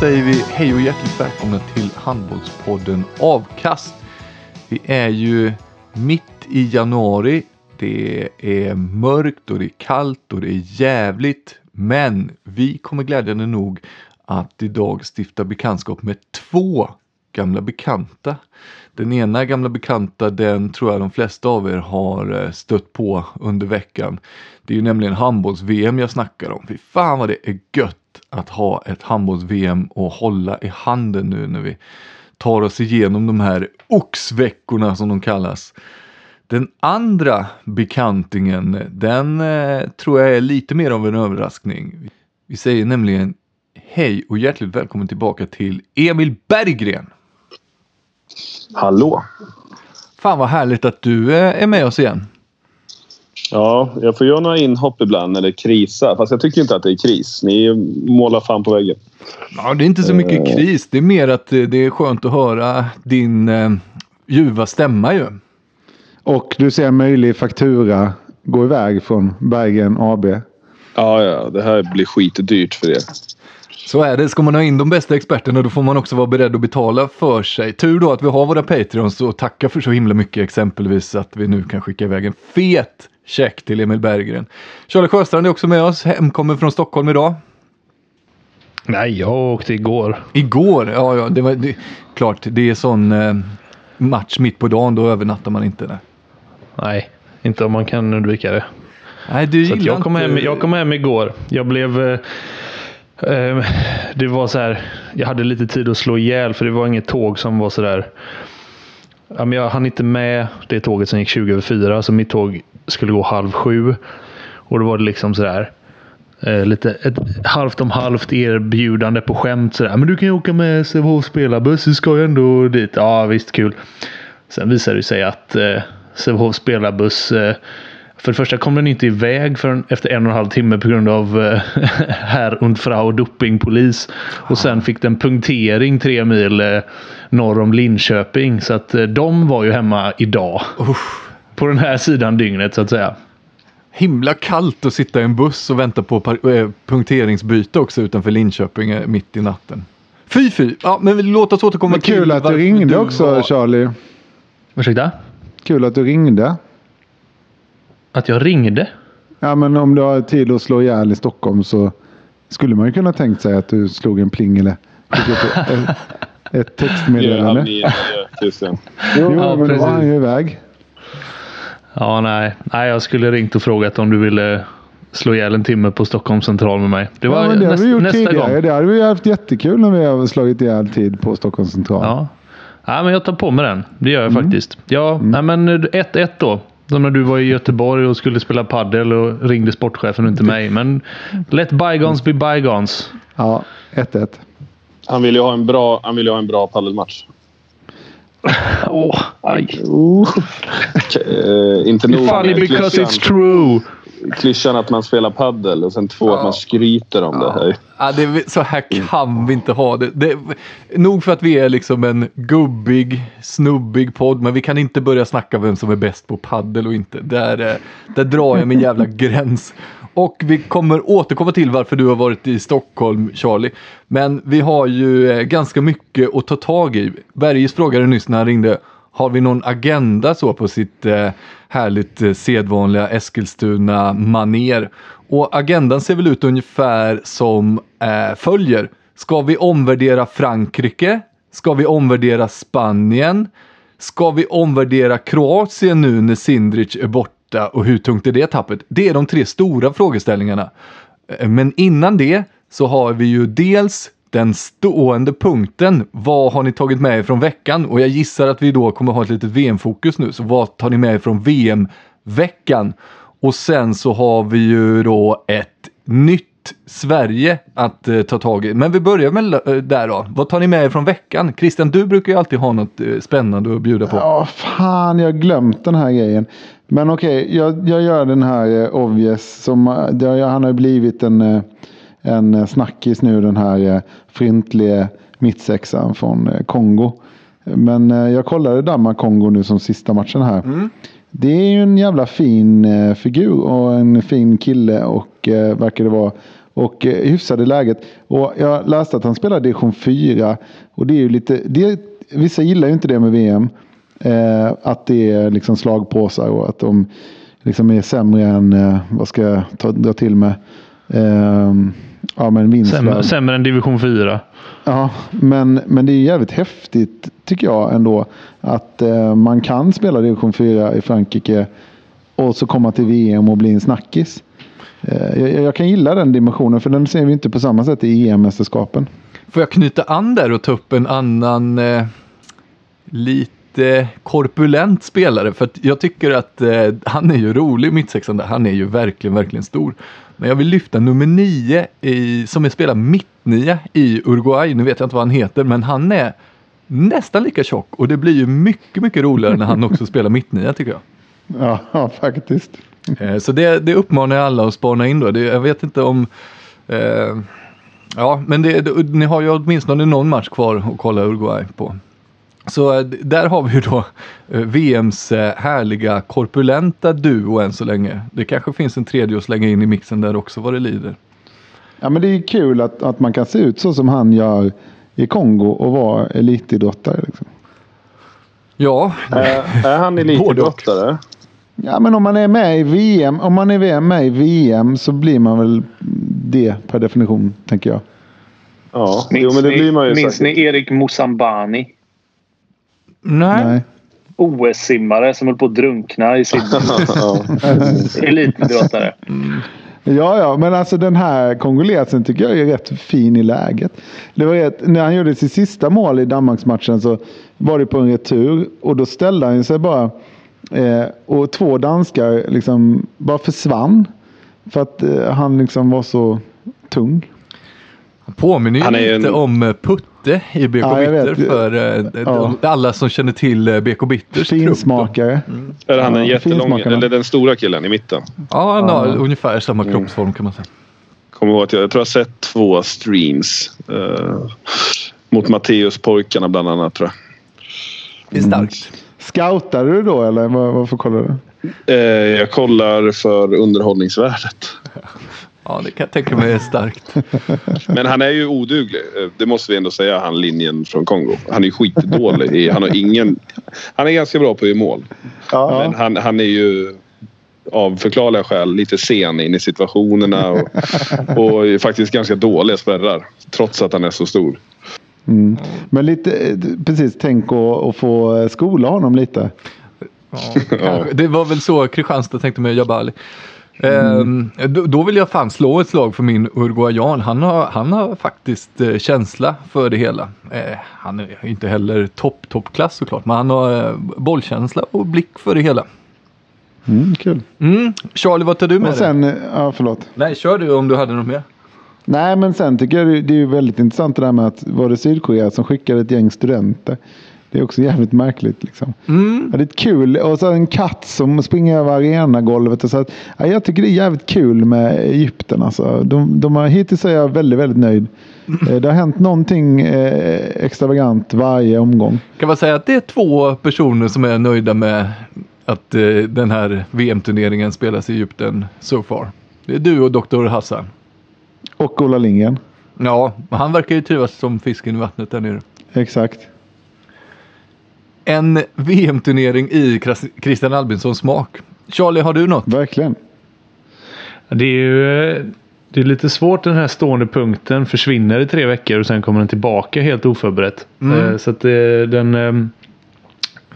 säger vi hej och hjärtligt välkomna till Handbollspodden Avkast. Vi är ju mitt i januari. Det är mörkt och det är kallt och det är jävligt. Men vi kommer glädjande nog att idag stifta bekantskap med två gamla bekanta. Den ena gamla bekanta den tror jag de flesta av er har eh, stött på under veckan. Det är ju nämligen handbolls-VM jag snackar om. Fy fan vad det är gött att ha ett handbolls-VM och hålla i handen nu när vi tar oss igenom de här oxveckorna som de kallas. Den andra bekantingen, den eh, tror jag är lite mer av en överraskning. Vi säger nämligen hej och hjärtligt välkommen tillbaka till Emil Berggren. Hallå! Fan vad härligt att du eh, är med oss igen. Ja, jag får göra några inhopp ibland eller krisa. Fast jag tycker inte att det är kris. Ni målar fan på väggen. Ja, det är inte så mycket Eh. kris. Det är mer att eh, det är skönt att höra din eh, ljuva stämma ju. Och du ser en möjlig faktura gå iväg från Bergen AB. Ja, ja. Det här blir skitdyrt för er. Så är det. Ska man ha in de bästa experterna då får man också vara beredd att betala för sig. Tur då att vi har våra Patreons och tacka för så himla mycket exempelvis att vi nu kan skicka iväg en fet check till Emil Berggren. Charlie Sjöstrand är också med oss, hemkommen från Stockholm idag. Nej, jag åkte igår. Igår, ja, ja det var det, klart, det är sån eh, match mitt på dagen, då övernattar man inte. Där. Nej, inte om man kan undvika det. Nej, du Så jag, kom hem, jag kom hem igår. Jag blev... Eh, eh, det var så här. Jag hade lite tid att slå ihjäl för det var inget tåg som var så där. Ja, men jag hann inte med det tåget som gick 20 över 4. Så mitt tåg skulle gå halv sju. Och då var det liksom sådär. Eh, lite ett halvt om halvt erbjudande på skämt. Sådär. Men du kan ju åka med Sävehof spelarbuss. Du ska ju ändå dit. Ja visst kul. Sen visade det sig att eh, Sävehof spelarbuss eh, för det första kom den inte iväg förrän efter en och en halv timme på grund av eh, herr und frau dopingpolis. Och sen fick den punktering tre mil eh, norr om Linköping. Så att eh, de var ju hemma idag. På den här sidan dygnet så att säga. Himla kallt att sitta i en buss och vänta på par- eh, punkteringsbyte också utanför Linköping eh, mitt i natten. Fy fy! Ja, men låt oss återkomma Men till kul att du ringde också var- Charlie. Ursäkta? Kul att du ringde. Att jag ringde? Ja men om du har tid att slå ihjäl i Stockholm så skulle man ju kunna tänkt sig att du slog en pling eller ett, ett, textmeddelande. Jo, Ja, men då var han ju iväg. Ja, nej. nej. Jag skulle ringt och frågat om du ville slå ihjäl en timme på Stockholms central med mig. Det var ja, men det har näst, vi gjort nästa tidigare. gång. Det hade vi haft jättekul när vi har slagit ihjäl tid på Stockholms central. Ja. ja, men jag tar på mig den. Det gör jag Mm. faktiskt. Ja, nej, men 1-1 då. Som när du var i Göteborg och skulle spela paddel och ringde sportchefen och inte mig. Men let bygons be bygons. Ja, 1-1. Han vill ju ha en bra, han vill ju ha en bra paddelmatch. Åh, aj. Eh, inte nog Funny because it's klyschan, true. klyschan att man spelar paddel och sen två att man skryter om det. Här. Ja, det är, så här kan vi inte ha det. det. Nog för att vi är liksom en gubbig, snubbig podd, men vi kan inte börja snacka vem som är bäst på paddel och inte. Där, eh, där drar jag min jävla gräns. Och vi kommer återkomma till varför du har varit i Stockholm, Charlie. Men vi har ju eh, ganska mycket att ta tag i. Bergis frågade nyss när han ringde, har vi någon agenda så på sitt eh, härligt eh, sedvanliga eskilstuna maner Och agendan ser väl ut ungefär som följer. Ska vi omvärdera Frankrike? Ska vi omvärdera Spanien? Ska vi omvärdera Kroatien nu när Sindrich är borta och hur tungt är det tappet? Det är de tre stora frågeställningarna. Eh, men innan det så har vi ju dels den stående punkten. Vad har ni tagit med er från veckan? Och jag gissar att vi då kommer ha ett litet VM-fokus nu. Så vad tar ni med er från VM-veckan? Och sen så har vi ju då ett nytt Sverige att eh, ta tag i. Men vi börjar med eh, där då. Vad tar ni med er från veckan? Christian, du brukar ju alltid ha något eh, spännande att bjuda på. Ja, fan jag har glömt den här grejen. Men okej, jag, jag gör den här eh, obvious. Som, eh, det, han har ju blivit en, eh, en eh, snackis nu den här eh, Fryntlige mittsexan från eh, Kongo. Men eh, jag kollade Danmark-Kongo nu som sista matchen här. Det är ju en jävla fin eh, figur och en fin kille och eh, verkar det vara. Och eh, hyfsad i läget. Och jag läste att han spelar division 4. Och det är ju lite, det, vissa gillar ju inte det med VM. Eh, att det är liksom slagpåsar och att de liksom är sämre än, eh, vad ska jag ta, dra till med? Eh, ja men vinst. Sämre, sämre än division 4. Ja, men, men det är jävligt häftigt tycker jag ändå. Att eh, man kan spela division 4 i Frankrike och så komma till VM och bli en snackis. Eh, jag, jag kan gilla den dimensionen för den ser vi inte på samma sätt i EM-mästerskapen. Får jag knyta an där och ta upp en annan eh, lite korpulent spelare? För jag tycker att eh, han är ju rolig mittsexan där. Han är ju verkligen, verkligen stor. Men jag vill lyfta nummer nio i, som är spelar mittnia i Uruguay. Nu vet jag inte vad han heter, men han är nästan lika tjock och det blir ju mycket, mycket roligare när han också spelar mittnia tycker jag. Ja, ja faktiskt. Eh, Så det, det uppmanar jag alla att spana in då. Det, jag vet inte om... Eh, ja, men det, det, ni har ju åtminstone någon match kvar att kolla Uruguay på. Så eh, där har vi ju då eh, VMs eh, härliga korpulenta duo än så länge. Det kanske finns en tredje att slänga in i mixen där också vad det lider. Ja, men det är kul att, att man kan se ut så som han gör i Kongo och vara elitidrottare. Liksom. Ja, Är, är han elitidrottare? Ja, men om man är med i VM, om man är med i VM så blir man väl det per definition, tänker jag. Ja, Minns, jo, men det blir man ju minns säkert. ni Erik Mosambani? Nej. Nej. OS-simmare som höll på att drunkna i sin elitidrottare. Ja, ja, men alltså den här kongolesen tycker jag är rätt fin i läget. Det var rätt, när han gjorde sitt sista mål i Danmarksmatchen så var det på en retur och då ställde han sig bara eh, och två danskar liksom bara försvann för att eh, han liksom var så tung. Han påminner Han är ju lite en- om eh, Putte i BK Ja, Bitter för eh, Ja. de, alla som känner till eh, BK Bitters. Finsmakare. Är han en Ja, jättelång, finsmakarna. eller den stora killen i mitten? Ja, han har ungefär samma kroppsform kan man säga. Kommer ihåg att jag, jag tror jag sett två streams. Eh, mot Matteus-pojkarna bland annat tror jag. Det är starkt. Scoutade du då eller vad- varför kollade du? Eh, jag kollar för underhållningsvärdet. Ja, det kan jag tänka mig är starkt. Men han är ju oduglig. Eh, Det måste vi ändå säga, han linjen från Kongo. Han är ju skitdålig. Han, har ingen, han är ganska bra på att göra mål. Men han, han är ju av förklarliga skäl lite sen in i situationerna och, och är faktiskt ganska dåliga spärrar. Trots att han är så stor. Mm. Men lite, eh, precis, tänk att få skola honom lite. Ja. Det var väl så Kristianstad tänkte med Jabali. Ehm, då, då vill jag fan slå ett slag för min Uruguayan. Han har, han har faktiskt eh, känsla för det hela. Eh, han är inte heller topp, toppklass såklart, men han har eh, bollkänsla och blick för det hela. Mm, kul. Mm. Charlie, vad tar du med Och dig? sen, eh, ja förlåt. Nej, kör du om du hade något mer. Nej, men sen tycker jag det, är väldigt intressant det där med att var det Sydkorea som skickade ett gäng studenter. Det är också jävligt märkligt. Liksom. Mm. Ja, det är kul. Och så en katt som springer över arenagolvet. Och så att, ja, jag tycker det är jävligt kul med Egypten. Alltså. De, de har, hittills är jag väldigt, väldigt nöjd. Eh, Det har hänt någonting eh, extravagant varje omgång. Kan man säga att det är två personer som är nöjda med att eh, den här VM-turneringen spelas i Egypten so far? Det är du och Dr. Hassan. Och Ola Lindgren. Ja, han verkar ju trivas som fisken i vattnet där nere. Exakt. En VM-turnering i Christian Albinssons smak. Charlie, har du något? Verkligen. Det är ju eh, det är lite svårt den här stående punkten försvinner i tre veckor och sen kommer den tillbaka helt oförberett. Mm. Eh, Så att det, den... eh,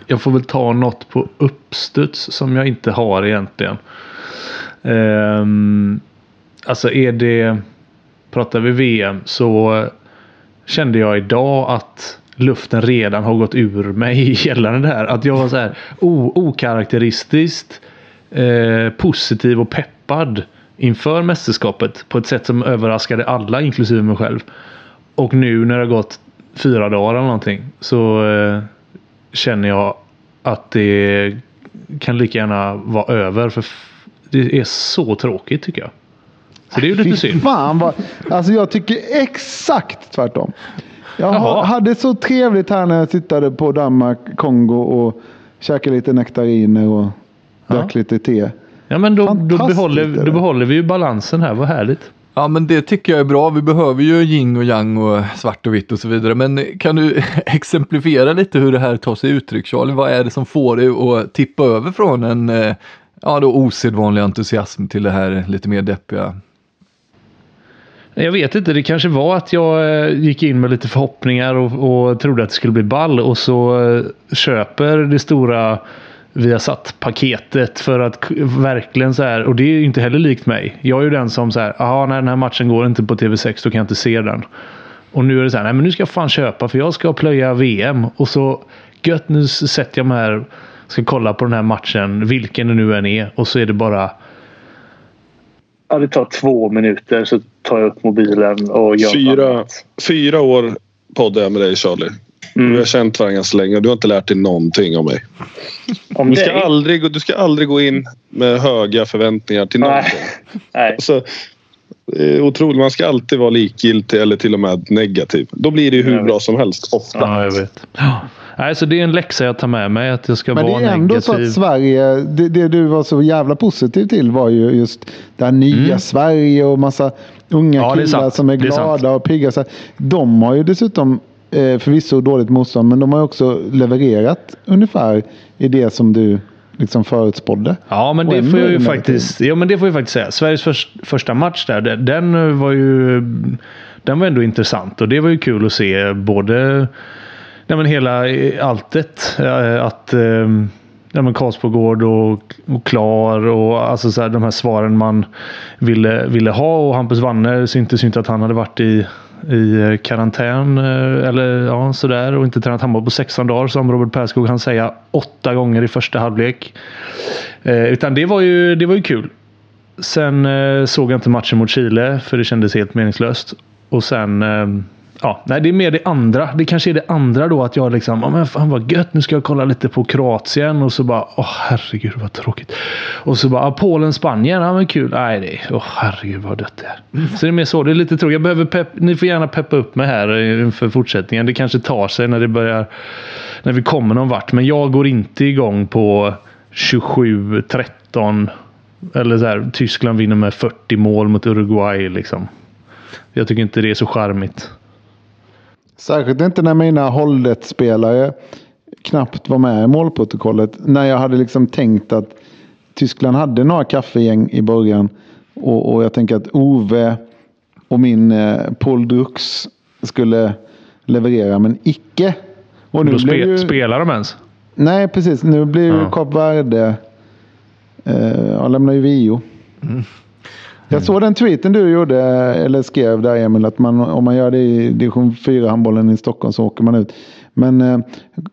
Jag får väl ta något på uppstuds som jag inte har egentligen. Alltså är det... Pratar vi VM så kände jag idag att luften redan har gått ur mig gällande det här. Att jag var så här okaraktäristiskt eh, positiv och peppad inför mästerskapet på ett sätt som överraskade alla inklusive mig själv. Och nu när det har gått fyra dagar eller någonting så eh, känner jag att det kan lika gärna vara över. För det är så tråkigt tycker jag. Så det är ju lite synd. Fan vad, alltså jag tycker exakt tvärtom. Jag ha- Jaha. hade så trevligt här när jag tittade på Danmark-Kongo och käkade lite nektariner och drack lite te. Ja men då, då, behåller, då behåller vi ju balansen här. Vad härligt. Ja men det tycker jag är bra. Vi behöver ju yin och yang och svart och vitt och så vidare. Men kan du exemplifiera lite hur det här tar sig uttryck Charlie? Vad är det som får dig att tippa över från en eh, ja, då osedvanlig entusiasm till det här lite mer deppiga? Jag vet inte, det kanske var att jag eh, gick in med lite förhoppningar och, och trodde att det skulle bli ball och så eh, köper det stora Viasat-paketet för att verkligen så här, och det är ju inte heller likt mig. Jag är ju den som så här, ja när den här matchen går inte på TV6 då kan jag inte se den. Och nu är det så här, nej men nu ska jag fan köpa för jag ska plöja VM och så gött nu sätter jag mig här ska kolla på den här matchen, vilken det nu än är och så är det bara Ja, det tar två minuter så tar jag upp mobilen och gör Fyra, annat. fyra år poddar jag med dig Charlie. Mm. Vi har känt varandra ganska länge och du har inte lärt dig någonting om mig. Om Du ska, dig? aldrig, du ska aldrig gå in med höga förväntningar till någonting. Nej. Alltså, är otroligt. Man ska alltid vara likgiltig eller till och med negativ. Då blir det ju hur bra som helst. Ofta. Ja, jag vet. Ja. Nej, så det är en läxa jag tar med mig. Att jag ska Men det vara är ändå så negativ. att Sverige, det, det du var så jävla positiv till var ju just det här nya Sverige och massa unga Mm. Ja, det är killar sant. som är Det är glada och pigga. Så de har ju dessutom eh, förvisso dåligt motstånd men de har ju också levererat ungefär i det som du liksom förutspådde. Ja, men det får är jag ju det faktiskt, ja, men det får jag faktiskt säga. Sveriges förs- första match där, den var ju den var ändå intressant och det var ju kul att se både nej, men hela eh, alltet. Eh, att Nej ja, men Karlsbogård och, och Klar och alltså så här, de här svaren man ville, ville ha. Och Hampus Wanne syntes ju inte att han hade varit i i eh, karantän eller ja, sådär och inte tränat handboll på 16 dagar som Robert Perskog han säga åtta gånger i första halvlek. Eh, utan det var ju, det var ju kul. Sen eh, såg jag inte matchen mot Chile för det kändes helt meningslöst. Och sen eh, Ja, nej, det är mer det andra. Det kanske är det andra då att jag liksom, ja men fan vad gött, nu ska jag kolla lite på Kroatien och så bara, åh herregud vad tråkigt. Och så bara, Polen, Spanien, ja men kul. Nej, det är, åh herregud vad dött det är. Så det är mer så, det är lite tråkigt. Jag behöver pepp, ni får gärna peppa upp mig här eh, inför fortsättningen. Det kanske tar sig när det börjar, när vi kommer någon vart. Men jag går inte igång på 27-13 eller så här, Tyskland vinner med 40 mål mot Uruguay liksom. Jag tycker inte det är så charmigt. Särskilt inte när mina hållet-spelare knappt var med i målprotokollet. När jag hade liksom tänkt att Tyskland hade några kaffegäng i början. Och, och jag tänker att Ove och min eh, Paul Drux skulle leverera, men icke. Och nu Då spe, ju, spelar de ens? Nej, precis. Nu blir ju Ja. Kap Verde... Eh, jag lämnar ju Vio. Mm. Jag såg den tweeten du gjorde, eller skrev där Emil, att man, om man gör det i division 4-handbollen i Stockholm så åker man ut. Men eh,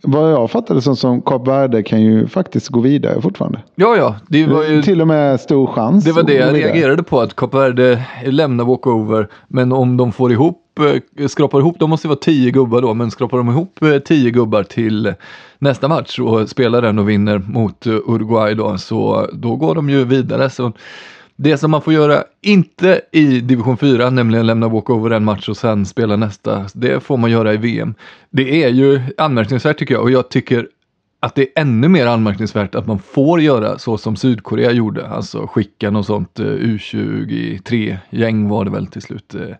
vad jag fattade som, som Kap Verde kan ju faktiskt gå vidare fortfarande. Ja, ja, det var ju... Till och med stor chans. Det var det jag reagerade på, att Kap Verde lämnar walkover, men om de får ihop eh, skrapar ihop, de måste vara tio gubbar då, men skrapar de ihop eh, tio gubbar till nästa match och spelar den och vinner mot eh, Uruguay då, så då går de ju vidare. Så det som man får göra, inte i division 4, nämligen lämna walkover en match och sen spela nästa, det får man göra i VM. Det är ju anmärkningsvärt tycker jag och jag tycker att det är ännu mer anmärkningsvärt att man får göra så som Sydkorea gjorde, alltså skicka något sånt eh, U23-gäng var det väl till slut. Eh,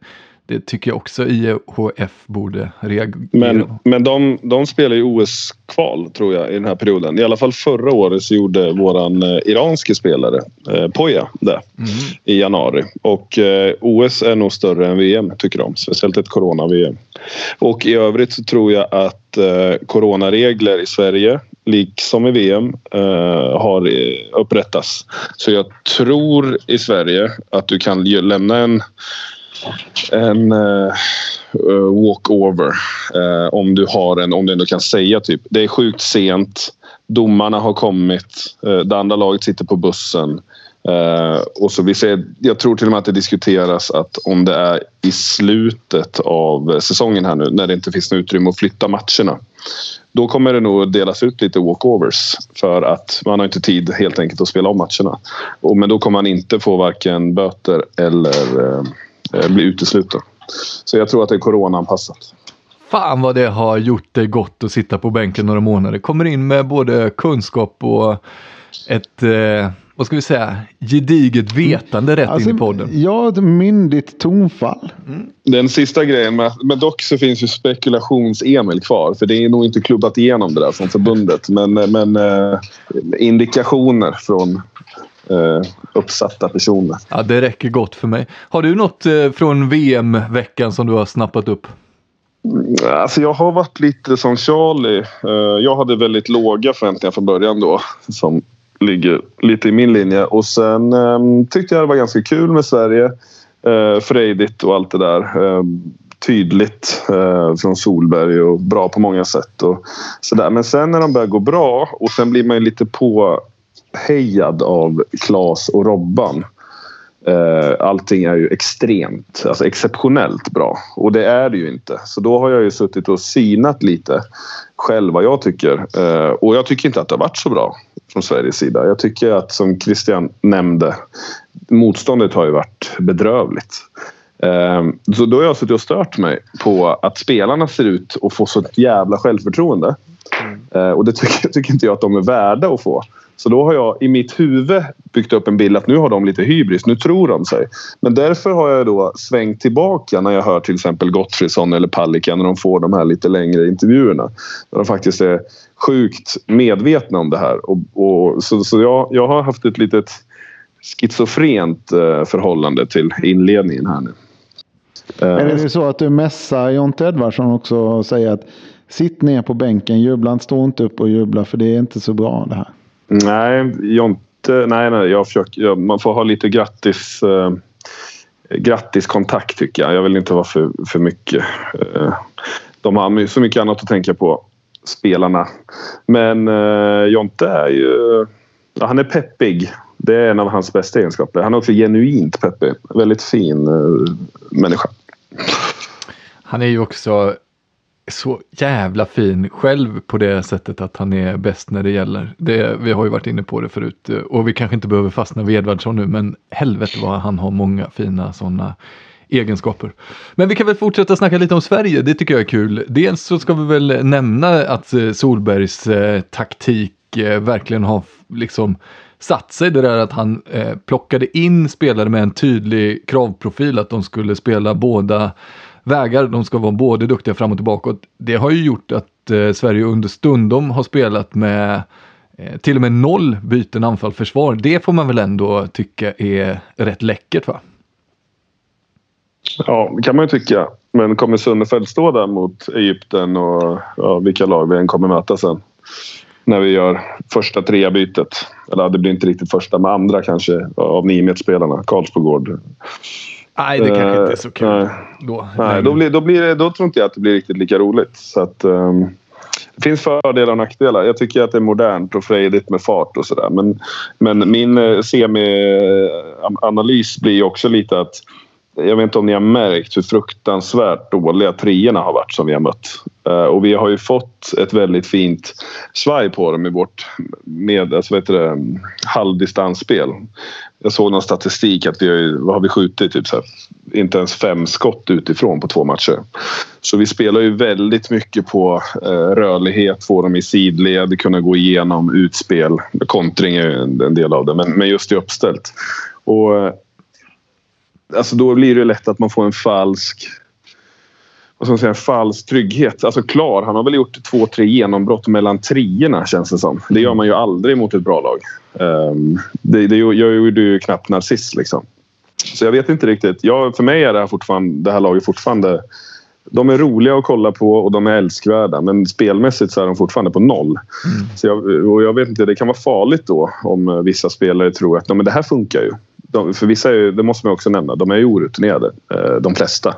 Eh, det tycker jag också IHF borde reagera Men, men de, de spelar ju OS-kval tror jag i den här perioden. I alla fall förra året så gjorde våran eh, iranske spelare eh, Poja det mm. i januari. Och eh, OS är nog större än VM tycker de. Speciellt ett corona-VM. Och i övrigt så tror jag att eh, coronaregler i Sverige liksom i VM eh, har upprättats. Så jag tror i Sverige att du kan lämna en en eh, eh, uh, walkover uh, eh, om du har en, om du ändå kan säga typ. Det är sjukt sent. Domarna har kommit. Uh, det andra laget sitter på bussen. Uh, och så vi ser, jag tror till och med att det diskuteras att om det är i slutet av säsongen här nu när det inte finns något utrymme att flytta matcherna. Då kommer det nog delas ut lite walkovers för att man har inte tid helt enkelt att spela om matcherna. Och, men då kommer man inte få varken böter eller uh, bli utesluten. Så jag tror att det är coronaanpassat. Fan vad det har gjort det gott att sitta på bänken några månader. Kommer in med både kunskap och ett, eh, vad ska vi säga, gediget vetande rätt alltså, in i podden. Ja, ett myndigt tonfall. Mm. Den sista grejen, med, men dock så finns ju spekulations-Emil kvar. För det är nog inte klubbat igenom det där från förbundet. Men, men eh, indikationer från eh, uppsatta personer. Ja, det räcker gott för mig. Har du något eh, från VM-veckan som du har snappat upp? Mm, alltså jag har varit lite som Charlie. Eh, jag hade väldigt låga förväntningar från början då. Som ligger lite i min linje. Och sen ehm, tyckte jag det var ganska kul med Sverige. Eh, frejdigt och allt det där. Ehm, tydligt eh, från Solberg och bra på många sätt. Och sådär. Men sen när de börjar gå bra och sen blir man ju lite på upphejad av Klas och Robban. Eh, allting är ju extremt, alltså exceptionellt bra. Och det är det ju inte. Så då har jag ju suttit och synat lite själv vad jag tycker. Eh, och jag tycker inte att det har varit så bra från Sveriges sida. Jag tycker att som Christian nämnde, motståndet har ju varit bedrövligt. Eh, så då har jag suttit och stört mig på att spelarna ser ut att få så jävla självförtroende. Mm. Och det tycker, tycker inte jag att de är värda att få. Så då har jag i mitt huvud byggt upp en bild att nu har de lite hybris, nu tror de sig. Men därför har jag då svängt tillbaka när jag hör till exempel Gottfridsson eller Palicka när de får de här lite längre intervjuerna. Där de faktiskt är sjukt medvetna om det här. Och, och så så jag, jag har haft ett litet schizofrent eh, förhållande till inledningen här nu. Är det så att du mässar Jonte Edvardsson också och säger att sitt ner på bänken, jubla stå inte upp och jubla för det är inte så bra det här? Nej, Jonte, nej, nej jag försöker, jag, man får ha lite grattis, eh, grattiskontakt tycker jag. Jag vill inte vara för, för mycket. Eh, de har så mycket annat att tänka på, spelarna. Men eh, Jonte är ju, ja, han är peppig. Det är en av hans bästa egenskaper. Han är också genuint peppig. Väldigt fin eh, människa. Han är ju också så jävla fin själv på det sättet att han är bäst när det gäller. Det, vi har ju varit inne på det förut eh, och vi kanske inte behöver fastna vid Edvardsson nu men helvete vad han har många fina sådana egenskaper. Men vi kan väl fortsätta snacka lite om Sverige, det tycker jag är kul. Dels så ska vi väl nämna att eh, Solbergs eh, taktik eh, verkligen har liksom satt sig. Det där att han eh, plockade in spelare med en tydlig kravprofil att de skulle spela båda vägar. De ska vara både duktiga fram och tillbaka. Det har ju gjort att eh, Sverige under stundom har spelat med eh, till och med noll byten anfall-försvar. Det får man väl ändå tycka är rätt läckert va? Ja, det kan man ju tycka. Men kommer Sundefeld stå där mot Egypten och ja, vilka lag vi än kommer möta sen? När vi gör första trea bytet. Eller det blir inte riktigt första, men andra kanske av Nimet-spelarna. Karlsbogård. Nej, det kanske inte är så kul. Nej. Då, Nej, då, blir, då, blir då tror inte jag att det blir riktigt lika roligt. Så att, um, det finns fördelar och nackdelar. Jag tycker att det är modernt och frejdigt med fart och sådär. Men, men min eh, semi-analys blir också lite att jag vet inte om ni har märkt hur fruktansvärt dåliga treorna har varit som vi har mött. Eh, och vi har ju fått ett väldigt fint svaj på dem i vårt med, alltså, vad heter det, halvdistansspel. Jag såg någon statistik att vi har, vad har vi skjutit? Typ så här, inte ens fem skott utifrån på två matcher. Så vi spelar ju väldigt mycket på eh, rörlighet, få dem i sidled, kunna gå igenom utspel. Kontring är en, en del av det, men, men just i uppställt. Och eh, alltså då blir det lätt att man får en falsk vad ska man säga, en falsk trygghet. Alltså klar, han har väl gjort två, tre genombrott mellan treorna känns det som. Det gör man ju aldrig mot ett bra lag. Um, det, det gör ju knappt Narciss liksom. Så jag vet inte riktigt. Jag, för mig är det här, fortfarande, det här laget fortfarande... De är roliga att kolla på och de är älskvärda men spelmässigt så är de fortfarande på noll. Mm. Så jag, och jag vet inte, det kan vara farligt då om vissa spelare tror att men det här funkar ju de, för vissa, är, det måste man också nämna, de är ju orutinerade. Eh, de flesta.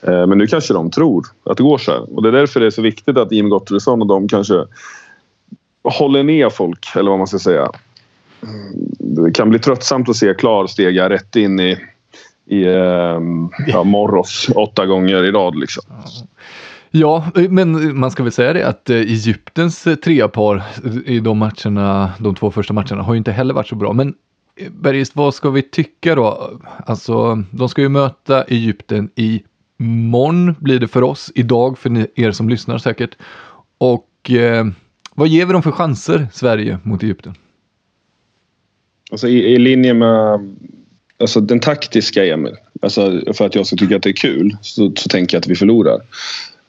Eh, men nu kanske de tror att det går så här. Och det är därför det är så viktigt att Jim Gottfridsson och de kanske håller ner folk, eller vad man ska säga. Mm, det kan bli tröttsamt att se Klar stega rätt in i, i ehm, ja, Morros åtta gånger i rad. Liksom. Ja, men man ska väl säga det att eh, Egyptens treapar i de matcherna, de två första matcherna har ju inte heller varit så bra. Men Bergist, vad ska vi tycka då? Alltså, de ska ju möta Egypten i morgon blir det för oss, idag för er som lyssnar säkert. Och eh, vad ger vi dem för chanser, Sverige mot Egypten? Alltså i, i linje med alltså, den taktiska Emil, alltså, för att jag ska tycka att det är kul, så, så tänker jag att vi förlorar.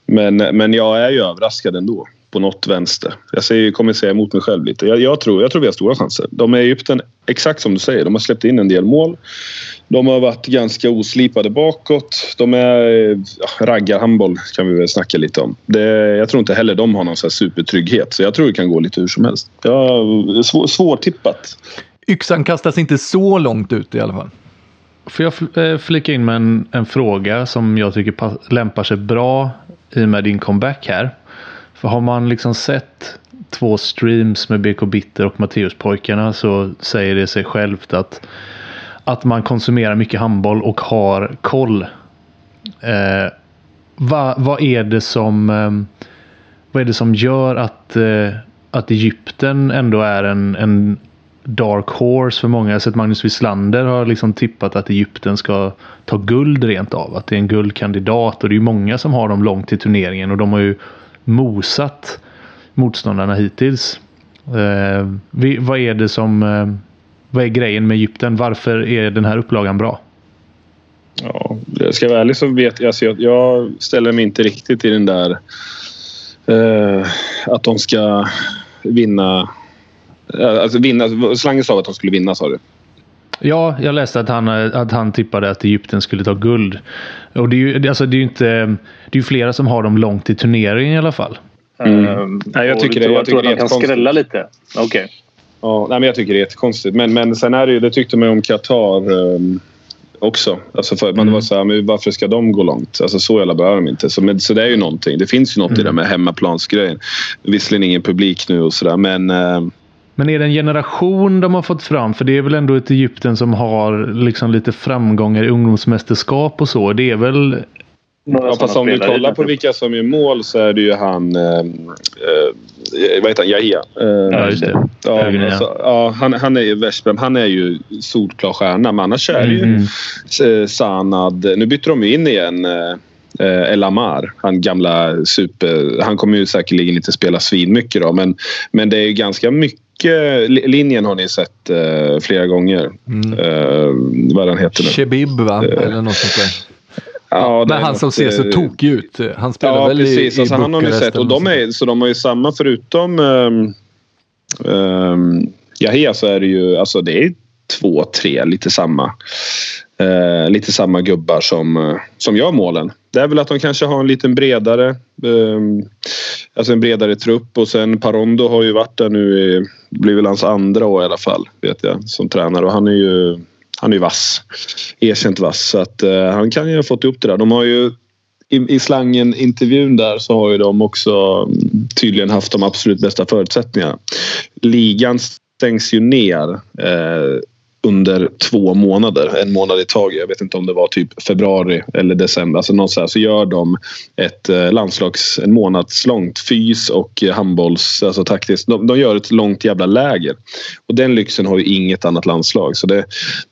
Men, men jag är ju överraskad ändå på något vänster. Jag säger, kommer säga emot mig själv lite. Jag, jag, tror, jag tror vi har stora chanser. De är Egypten, exakt som du säger, de har släppt in en del mål. De har varit ganska oslipade bakåt. De är ja, raggarhandboll kan vi väl snacka lite om. Det, jag tror inte heller de har någon så supertrygghet. Så jag tror det kan gå lite hur som helst. Ja, svår, svårtippat. Yxan kastas inte så långt ut i alla fall. Får jag eh, flika in med en, en fråga som jag tycker lämpar sig bra i och med din comeback här. För har man liksom sett två streams med BK Bitter och Matteuspojkarna så säger det sig självt att, att man konsumerar mycket handboll och har koll. Eh, vad, vad är det som eh, vad är det som gör att, eh, att Egypten ändå är en, en dark horse för många. Jag har sett Magnus Wislander har liksom tippat att Egypten ska ta guld rent av. Att det är en guldkandidat och det är många som har dem långt till turneringen och de har ju mosat motståndarna hittills. Eh, vi, vad är det som... Eh, vad är grejen med Egypten? Varför är den här upplagan bra? Ja, jag ska vara ärlig så vet jag, alltså jag, jag ställer mig inte riktigt i den där eh, att de ska vinna. Eh, alltså vinna. Slangen sa att de skulle vinna sa du? Ja, jag läste att han, att han tippade att Egypten skulle ta guld. Och det är ju alltså det är inte, det är flera som har dem långt i turneringen i alla fall. Mm. Mm. Nej, jag tycker det, jag, jag tycker det är kan skrälla lite? Okej. Okay. Ja, nej, men jag tycker det är jättekonstigt. Men, men sen är det ju, det tyckte man om Qatar um, också. Alltså för, mm. var så här, men varför ska de gå långt? Alltså så jävla bra är de inte. Så, men, så det är ju någonting. Det finns ju något i det mm. med hemmaplansgrejen. Visserligen ingen publik nu och sådär men uh, men är det en generation de har fått fram? För det är väl ändå ett Egypten som har liksom lite framgångar i ungdomsmästerskap och så. Det är väl... Ja, fast om du kollar på vilka som gör mål så är det ju han... Eh, eh, vad heter han? Yahya. Eh, ja, just det. Ja, alltså, ja, han, han är ju Veszprem. Han är ju solklar stjärna. Men annars är det ju mm. Sanad. Nu bytte de in igen. Eh, El Amar, han gamla super... Han kommer ju säkerligen inte spela svinmycket då men, men det är ju ganska mycket linjen har ni sett uh, flera gånger. Mm. Uh, vad den heter nu. Shebib va? Uh, Eller något sånt där. Ja, Men han som ser så tokig ut. Han spelar ja, väl precis. i, i alltså, han har ni sett. Och de, är, så de har ju samma förutom um, um, Yahya så är det ju alltså det är två, tre lite samma. Eh, lite samma gubbar som, eh, som gör målen. Det är väl att de kanske har en lite bredare eh, alltså en bredare trupp och sen Parondo har ju varit där nu i, blir väl hans andra år i alla fall vet jag som tränare och han är ju han är ju vass. Erkänt vass så att eh, han kan ju ha fått ihop det där. De har ju i, i slangen intervjun där så har ju de också mm, tydligen haft de absolut bästa förutsättningarna. Ligan stängs ju ner. Eh, under två månader, en månad i taget. Jag vet inte om det var typ februari eller december. Alltså något så, här, så gör de ett eh, landslags, en månadslångt fys och eh, handbolls, alltså taktiskt. De, de, gör ett långt jävla läger. Och den lyxen har ju inget annat landslag. Så det,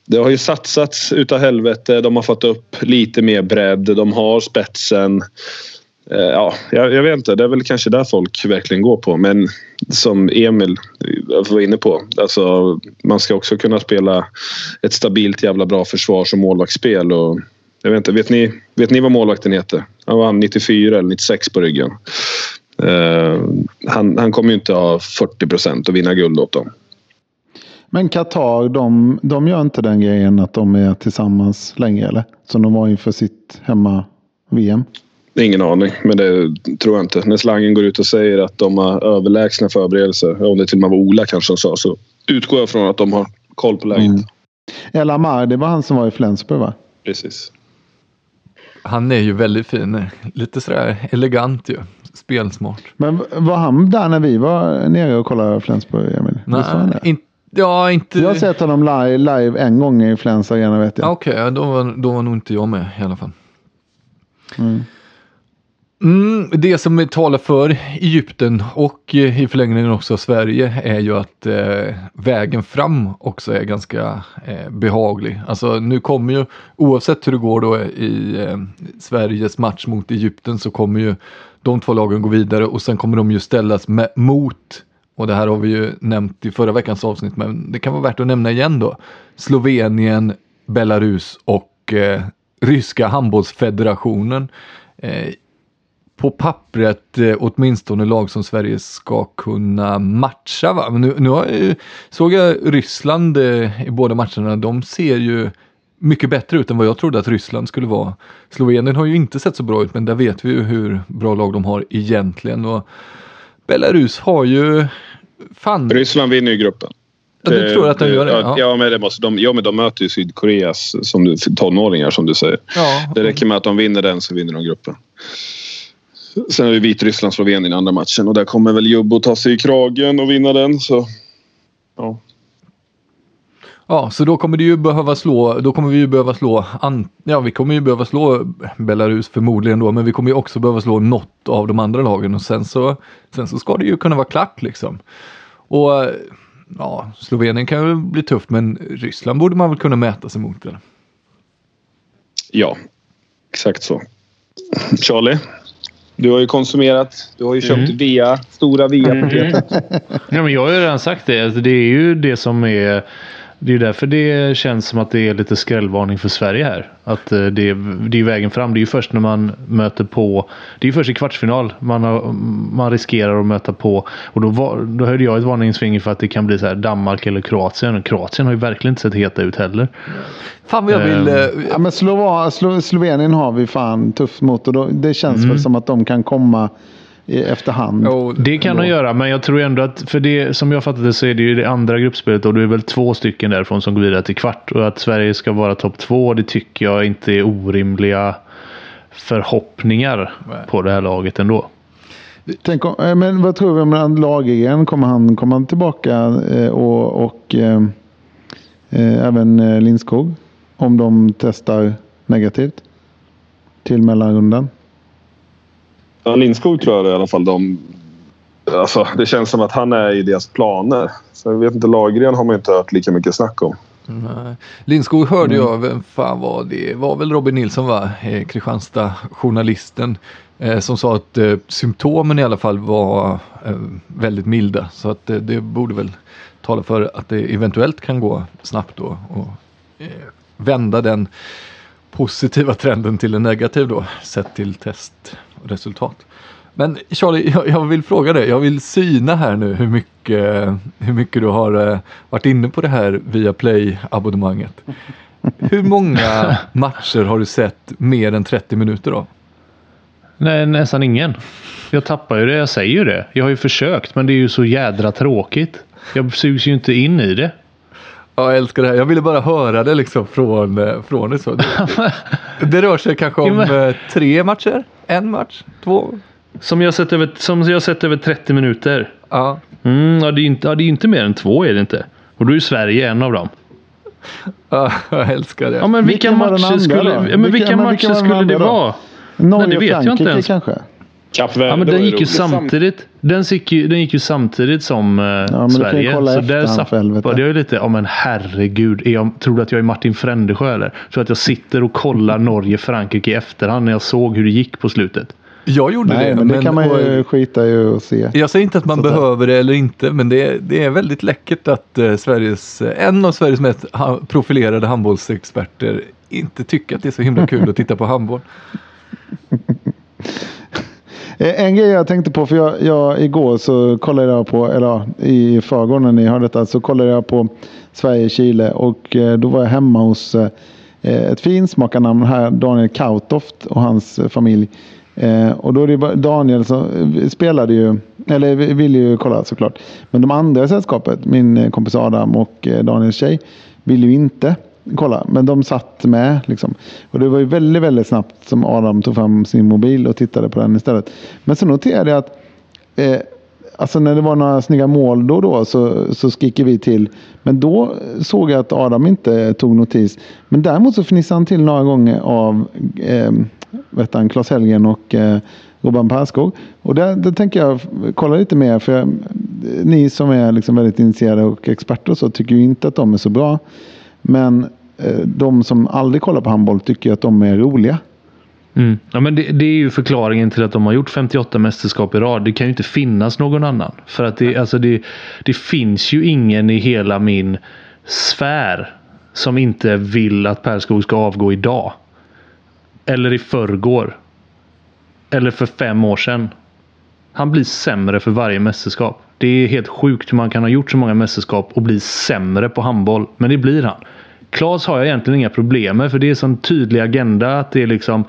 det har ju satsats utav helvete. De har fått upp lite mer bredd. De har spetsen. Eh, ja, jag, jag, vet inte. Det är väl kanske där folk verkligen går på. Men som Emil eh, var inne på. Alltså, man ska också kunna spela ett stabilt jävla bra försvars och målvaktsspel. Och, jag vet, inte, vet, ni, vet ni vad målvakten heter? Han var 94 eller 96 på ryggen. Uh, han, han kommer ju inte ha 40 procent och vinna guld åt dem. Men Qatar, de, de gör inte den grejen att de är tillsammans länge eller? Som de var inför sitt hemma-VM? Ingen aning, men det tror jag inte. När slangen går ut och säger att de har överlägsna förberedelser, om det till och med var Ola kanske som sa, så utgår jag från att de har koll på läget. Mm. El Amar, det var han som var i Flensburg va? Precis. Han är ju väldigt fin. Lite sådär elegant ju. Spelsmart. Men var han där när vi var nere och kollade Flensburg, Emil? Nej, inte Ja, inte... Jag har sett honom live, live en gång i Flens Arena vet jag. Okej, okay, då, var, då var nog inte jag med i alla fall. Mm. Mm, det som talar för Egypten och eh, i förlängningen också Sverige är ju att eh, vägen fram också är ganska eh, behaglig. Alltså nu kommer ju, oavsett hur det går då i eh, Sveriges match mot Egypten så kommer ju de två lagen gå vidare och sen kommer de ju ställas med, mot, och det här har vi ju nämnt i förra veckans avsnitt men det kan vara värt att nämna igen då, Slovenien, Belarus och eh, Ryska handbollsfederationen eh, på pappret eh, åtminstone lag som Sverige ska kunna matcha. Va? Men nu, nu har jag, såg jag Ryssland eh, i båda matcherna. De ser ju mycket bättre ut än vad jag trodde att Ryssland skulle vara. Slovenien har ju inte sett så bra ut men där vet vi ju hur bra lag de har egentligen. Och Belarus har ju... Fan. Ryssland vinner ju gruppen. Ja, du tror att de gör det? Ja, ja men, det måste, de, ja, men de möter ju Sydkoreas som tonåringar som du säger. Ja. Det räcker med att de vinner den så vinner de gruppen. Sen är det Vitryssland, Slovenien i andra matchen och där kommer väl Jubbo ta sig i kragen och vinna den. Så, ja. Ja, så då kommer det ju behöva slå, då kommer vi ju behöva slå, an, ja vi kommer ju behöva slå Belarus förmodligen då, men vi kommer ju också behöva slå något av de andra lagen och sen så, sen så ska det ju kunna vara klart liksom. Och ja, Slovenien kan ju bli tufft, men Ryssland borde man väl kunna mäta sig mot? Eller? Ja, exakt så. Charlie? Du har ju konsumerat. Du har ju köpt mm. via, stora via-paketet. Mm. ja, men jag har ju redan sagt det. Alltså, det är ju det som är det är därför det känns som att det är lite skrällvarning för Sverige här. Att eh, det, är, det är vägen fram. Det är ju först när man möter på... Det är ju först i kvartsfinal man, har, man riskerar att möta på. Och då, var, då hörde jag ett varningsfinger för att det kan bli så här Danmark eller Kroatien. Kroatien har ju verkligen inte sett heta ut heller. Fan vad jag vill... Uh, ja, men Slova, Slo, Slovenien har vi fan tufft mot. Och då, det känns mm. väl som att de kan komma efterhand. Oh, det kan de göra, men jag tror ändå att för det som jag fattat det så är det ju det andra gruppspelet och det är väl två stycken därifrån som går vidare till kvart. Och att Sverige ska vara topp två, det tycker jag inte är orimliga förhoppningar Nej. på det här laget ändå. Tänk om, eh, men vad tror vi om Lagergren? Kommer han komma tillbaka eh, och, och eh, eh, även Lindskog? Om de testar negativt till mellanrundan? Ja, Lindskog tror jag i alla fall de... Alltså, det känns som att han är i deras planer. Så jag vet inte, Lagergren har man inte hört lika mycket snack om. Nej. Lindskog hörde mm. jag, vem fan var det? var väl Robin Nilsson va? Eh, Kristianstad journalisten. Eh, som sa att eh, symptomen i alla fall var eh, väldigt milda. Så att eh, det borde väl tala för att det eventuellt kan gå snabbt då. Och eh, vända den positiva trenden till en negativ då. Sett till test resultat. Men Charlie, jag, jag, vill fråga dig. Jag vill syna här nu hur mycket, hur mycket du har uh, varit inne på det här via Play-abonnemanget. Hur många matcher har du sett mer än 30 minuter av? Nej, nästan ingen. Jag tappar ju det. Jag säger ju det. Jag har ju försökt, men det är ju så jädra tråkigt. Jag sugs ju inte in i det. Ja, jag älskar det här. Jag ville bara höra det liksom från, eh, från det. Så. Det rör sig kanske om eh, tre matcher? En match? Två? Som jag sett över, som jag sett över 30 minuter? Ja. Mm, ja, det är inte, ja, det är inte mer än två är det inte. Och då är Sverige en av dem. Ja, jag älskar det. Ja, men vilka den matcher skulle, ja, men Vilka- vilka men vilka matcher skulle det vara? Norge Nej, det vet jag inte Frankrike ens. kanske? Kap Verde Ja, men den gick ju samtidigt. Den gick ju, den gick ju samtidigt som eh, men du kan ju Sverige. kolla så efter där zappade jag ju lite. Ja men herregud. Är jag, tror du att jag är Martin Frändesjö eller? Tror att jag sitter och kollar Norge-Frankrike i efterhand när jag såg hur det gick på slutet? Jag gjorde Nej, det. men det kan man ju och- skita i och se. Jag säger inte att man Sådär. behöver det eller inte, men det är, det är väldigt läckert att eh, Sveriges, en av Sveriges mest ha, profilerade handbollsexperter inte tycker att det är så himla kul att titta på handboll. Eh, en grej jag tänkte på, för jag, jag igår så kollade jag på, eller ja, i förrgår när ni hörde detta, så kollade jag på Sverige-Chile och eh, då var jag hemma hos eh, ett finsmakarnamn här, Daniel Kautoft och hans familj. Eh, och då är det bara Daniel som spelade ju, eller ville ju kolla såklart. Men de andra i sällskapet, min kompis Adam och Daniels tjej, ville ju inte kolla. Men de satt med liksom. Och det var ju väldigt, väldigt snabbt som Adam tog fram sin mobil och tittade på den istället. Men så noterade jag att eh, Alltså när det var några snygga mål då och då så, så vi till. Men då såg jag att Adam inte tog notis. Men däremot så fnissade han till några gånger av eh, vet han, Claes Helgen och eh, Robban Perskog. Och där, där tänker jag kolla lite mer. För jag, ni som är liksom väldigt initierade och experter och så tycker ju inte att de är så bra. Men eh, de som aldrig kollar på handboll tycker att de är roliga. Mm. Ja, men det, det är ju förklaringen till att de har gjort 58 mästerskap i rad. Det kan ju inte finnas någon annan. För att det, alltså det, det finns ju ingen i hela min sfär som inte vill att Perskog ska avgå idag. Eller i förrgår. Eller för fem år sedan. Han blir sämre för varje mästerskap. Det är helt sjukt hur man kan ha gjort så många mästerskap och bli sämre på handboll. Men det blir han. Klas har jag egentligen inga problem med för det är sån tydlig agenda att det är liksom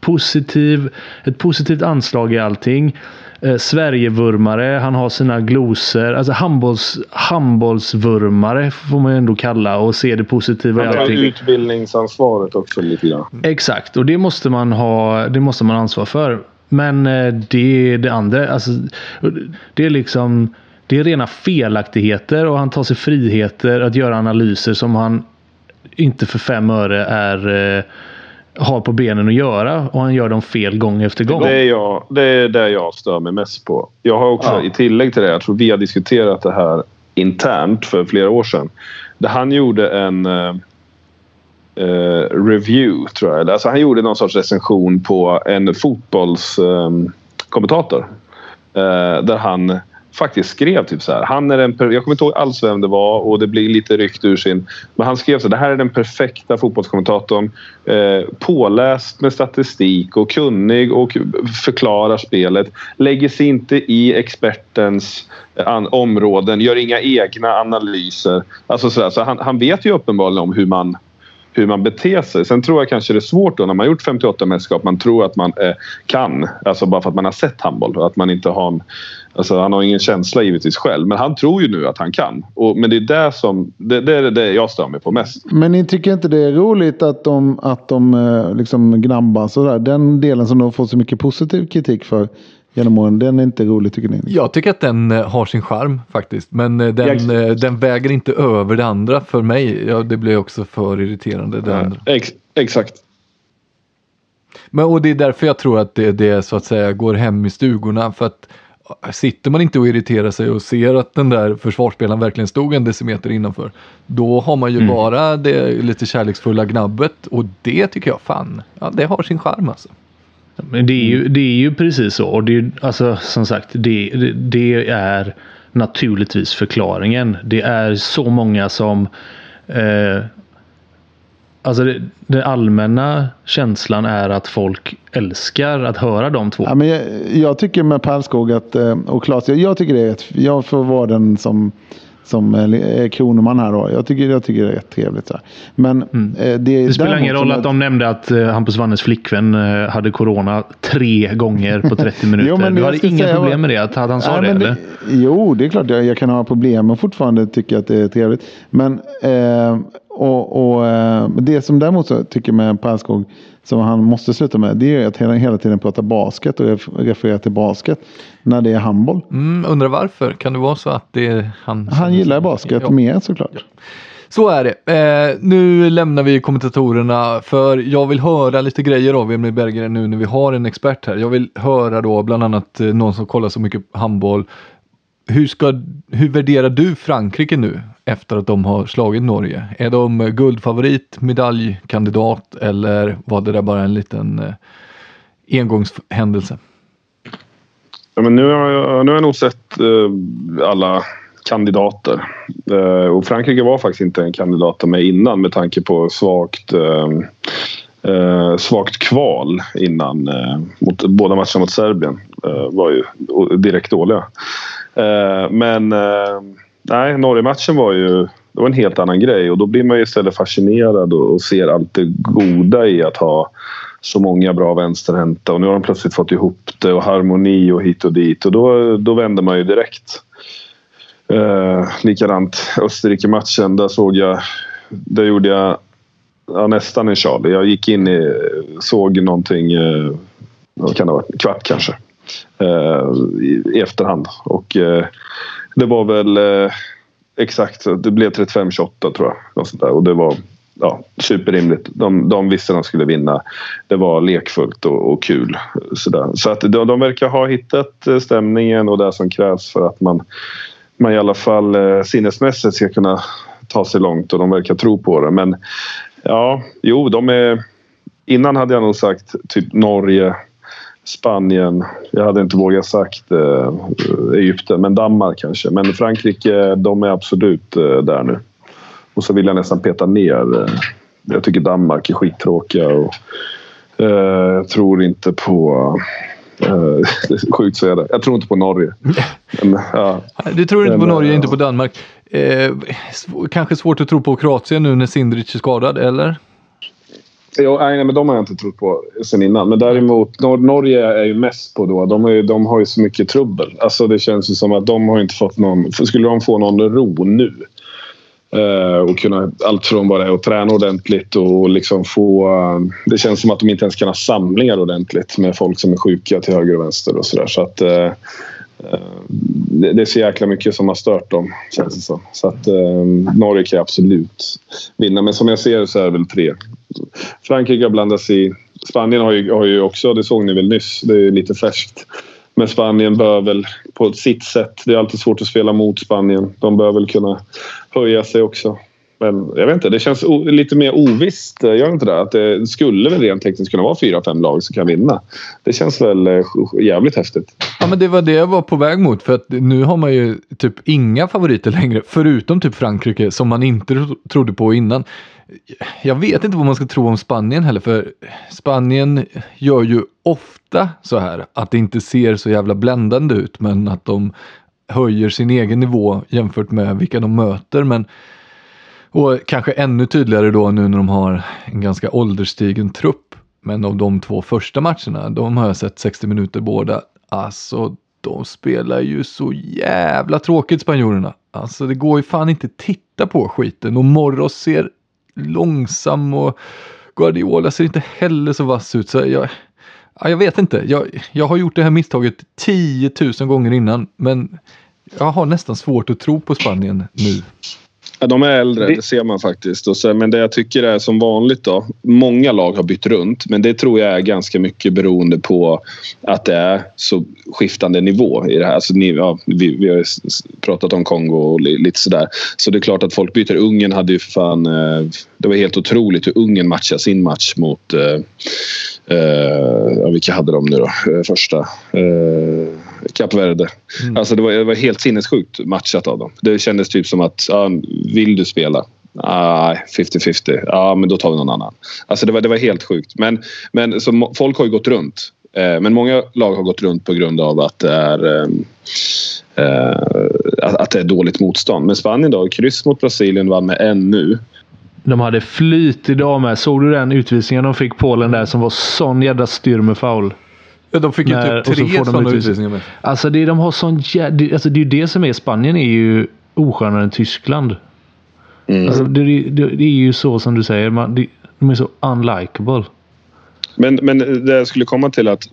positiv, ett positivt anslag i allting. Eh, Sverigevurmare, han har sina glosor. Alltså handbolls, handbollsvurmare får man ju ändå kalla och se det positiva i Han tar allting. utbildningsansvaret också lite grann. Exakt, och det måste man ha det måste man ha ansvar för. Men eh, det är det andra. Alltså, det är liksom det är rena felaktigheter och han tar sig friheter att göra analyser som han inte för fem öre är eh, har på benen att göra och han gör dem fel gång efter gång. Det är, jag, det är det jag stör mig mest på. Jag har också Ja. i tillägg till det, jag tror vi har diskuterat det här internt för flera år sedan. Där han gjorde en eh, review, tror jag. Alltså han gjorde någon sorts recension på en fotbollskommentator. Ehm, eh, där han faktiskt skrev typ så här. Han är den, jag kommer inte ihåg alls vem det var och det blir lite ryckt ur sin... Men han skrev så här, det här är den perfekta fotbollskommentatorn. Eh, påläst med statistik och kunnig och förklarar spelet. Lägger sig inte i expertens eh, an, områden, gör inga egna analyser. Alltså så där, så han, han vet ju uppenbarligen om hur man hur man beter sig. Sen tror jag kanske det är svårt då när man gjort 58 mästerskap. Man tror att man eh, kan. Alltså bara för att man har sett handboll. Att man inte har en, alltså han har ingen känsla givetvis själv. Men han tror ju nu att han kan. Och, men det är det som det, det är det jag stör mig på mest. Men ni tycker inte det är roligt att de, att de eh, liksom gnabbas och där? Den delen som de har fått så mycket positiv kritik för genom åren, den är inte rolig tycker ni? Jag tycker att den eh, har sin charm faktiskt. Men eh, den, Jag- eh, den väger inte över det andra för mig. Ja, det blir också för irriterande. Det andra. Ex, exakt. Men, och det är därför jag tror att det, det så att säga går hem i stugorna. För att sitter man inte och irriterar sig och ser att den där försvarsspelaren verkligen stod en decimeter innanför. Då har man ju bara det lite kärleksfulla gnabbet och det tycker jag fan, ja det har sin charm alltså. Men det är ju, det är ju precis så. Och det är, alltså, som sagt, det, det, det är naturligtvis förklaringen. Det är så många som... Eh, alltså det, den allmänna känslan är att folk älskar att höra de två. Ja, men jag, jag tycker med Pärlskog att, eh, och Claes, jag, jag tycker det är jag får vara den som som är kronoman här då. Jag tycker, jag tycker det är rätt trevligt. Så här. Men eh, det, Det spelar ingen roll att de nämnde att eh, Hampus Wannes flickvän eh, hade corona tre gånger på 30 minuter. Jo, men du hade inga problem med det? Att han sa Nej, det, eller? Jo, det är klart jag, jag kan ha problem men fortfarande tycker jag att det är trevligt. Men eh, och, och, eh, det som däremot så tycker med Pärlskog som han måste sluta med det är att hela, hela tiden prata basket och ref- referera till basket när det är handboll. Mm, undrar varför? Kan det vara så att det är han Han gillar basket Ja. mer såklart. Så är det. Eh, nu lämnar vi kommentatorerna för jag vill höra lite grejer av Emil Berggren nu när vi har en expert här. Jag vill höra då bland annat eh, någon som kollar så mycket handboll. Hur, ska, hur värderar du Frankrike nu efter att de har slagit Norge? Är de guldfavorit, medaljkandidat eller var det där bara en liten eh, engångshändelse? Ja, men nu, har jag, nu har jag nog sett eh, alla kandidater. Eh, och Frankrike var faktiskt inte en kandidat med innan med tanke på svagt eh, eh, svagt kval innan. Eh, mot, båda matcherna mot Serbien eh, var ju direkt dåliga. Eh, men eh, nej, Norge-matchen var ju det var en helt annan grej och då blir man ju istället fascinerad och, ser allt det goda i att ha så många bra vänsterhänta och nu har de plötsligt fått ihop det och harmoni och hit och dit och då, då vänder man ju direkt. Eh, likadant Österrike-matchen, där såg jag... Där gjorde jag ja, nästan en Charlie. Jag gick in i... Såg någonting... Eh, vad kan det vara? Kvart kanske. Eh, i, i, efterhand. Och eh, det var väl eh, exakt... Det blev 35-28 tror jag. Och, där. och det var ja, superrimligt. De, de visste att de skulle vinna. Det var lekfullt och, och kul. Sådär. Så att de, de verkar ha hittat eh, stämningen och det som krävs för att man man i alla fall eh, sinnesmässigt ska kunna ta sig långt och de verkar tro på det. Men ja, jo, de är... Innan hade jag nog sagt typ Norge, Spanien. Jag hade inte vågat sagt eh, Egypten, men Danmark kanske. Men Frankrike, de är absolut eh, där nu. Och så vill jag nästan peta ner. Eh, jag tycker Danmark är skittråkiga och eh, jag tror inte på Uh, sjukt så är det. Jag tror inte på Norge. Men, ja. Du tror inte på Norge, uh, inte på Danmark. Eh, kanske svårt att tro på Kroatien nu när Sindrich är skadad, eller? Jo, nej, men de har jag inte trott på sen innan. Men däremot, Nor Norge är ju mest på då. De, är, de har ju så mycket trubbel. Alltså det känns ju som att de har inte fått någon... Skulle de få någon ro nu eh, och kunna allt från bara att träna ordentligt och liksom få... Eh, det känns som att de inte ens kan ha samlingar ordentligt med folk som är sjuka till höger och vänster och sådär. Så att Eh, eh det, det, är så jäkla mycket som har stört dem, känns det som. Så att eh, Norge kan absolut vinna. Men som jag ser så är det väl tre. Frankrike har blandat sig i... Spanien har ju, har ju också, det såg ni väl nyss, det är lite färskt. Men Spanien bör väl på sitt sätt, det är alltid svårt att spela mot Spanien. De bör väl kunna höja sig också. Men jag vet inte, det känns lite mer ovisst. Eh, gör inte det? Att det skulle väl rent tekniskt kunna vara fyra, fem lag som kan vinna. Det känns väl eh, jävligt häftigt. Ja, men det var det jag var på väg mot. För att nu har man ju typ inga favoriter längre. Förutom typ Frankrike som man inte trodde på innan. Jag vet inte vad man ska tro om Spanien heller. För Spanien gör ju ofta så här att det inte ser så jävla bländande ut. Men att de höjer sin egen nivå jämfört med vilka de möter. Men, och kanske ännu tydligare då nu när de har en ganska ålderstigen trupp. Men av de två första matcherna, de har jag sett 60 minuter båda. Alltså, de spelar ju så jävla tråkigt spanjorerna. Alltså det går ju fan inte titta på skiten och Morros ser långsam och Guardiola ser inte heller så vass ut. Så jag, ja, jag vet inte. Jag, jag har gjort det här misstaget 10 000 gånger innan men jag har nästan svårt att tro på Spanien nu. Ja, de är äldre, det ser man faktiskt. Och så, men det jag tycker är som vanligt då. Många lag har bytt runt men det tror jag är ganska mycket beroende på att det är så skiftande nivå i det här. Alltså, ni, ja, vi, vi har pratat om Kongo och lite sådär. Så det är klart att folk byter. Ungern hade ju för fan... Eh, det var helt otroligt hur Ungern matchade sin match mot... Eh, eh, vilka hade de nu då? Eh, första? Eh, Kap Verde. Mm. Alltså det var, det var helt sinnessjukt matchat av dem. Det kändes typ som att, ja, vill du spela? Nej, 50-50. Ja, men då tar vi någon annan. Alltså det var, det var helt sjukt. Men, men så folk har ju gått runt. Eh, men många lag har gått runt på grund av att det är, ehm, eh, att det är dåligt motstånd. Men Spanien då, kryss mot Brasilien vann med en nu. De hade flyt idag med. Såg du den utvisningen de fick Polen där som var sån jädra styrmefoul? Ja, de fick ju typ tre sådana utvisningar med. Alltså det, de har sån jä... alltså det är ju det som är Spanien är ju oskönare än Tyskland. Mm. Alltså det, det, det, är ju så som du säger. Man, det, de är så unlikable. Men, men det jag skulle komma till att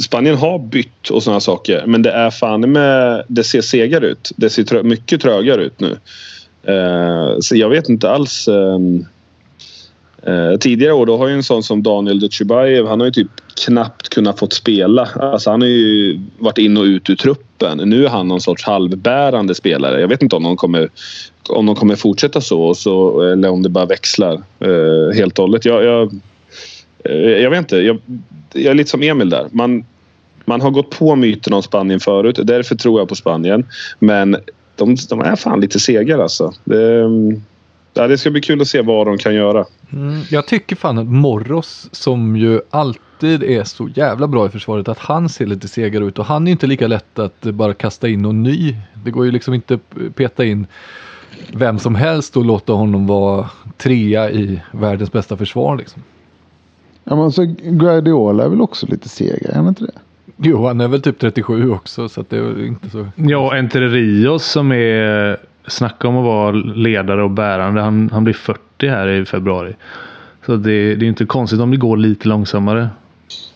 Spanien har bytt och sådana saker. Men det är fan med, det ser segare ut. Det ser trö, mycket trögare ut nu. Eh, så jag vet inte alls. Ehm, eh, tidigare år då har ju en sån som Daniel Dutjebajev, han har ju typ knappt kunnat fått spela. Alltså han har ju varit in och ut ur truppen. Nu är han någon sorts halvbärande spelare. Jag vet inte om de kommer, om de kommer fortsätta så, så eller om det bara växlar eh, helt och hållet. Jag, jag, eh, jag vet inte. Jag, jag är lite som Emil där. Man, man har gått på myten om Spanien förut. Därför tror jag på Spanien. Men de, de är fan lite segare alltså. Det, ja, det ska bli kul att se vad de kan göra. Mm, jag tycker fan att Morros som ju alltid är så jävla bra i försvaret att han ser lite segare ut och han är ju inte lika lätt att bara kasta in någon ny. Det går ju liksom inte peta in vem som helst och låta honom vara trea i världens bästa försvar liksom. Ja, men så Guardiola är väl också lite segare, är han inte det? Jo, han är väl typ 37 också så att det är inte så. Ja, Entre Rios som är Snacka om att vara ledare och bärande. Han, han blir 40 här i februari. Så det, det är inte konstigt om det går lite långsammare.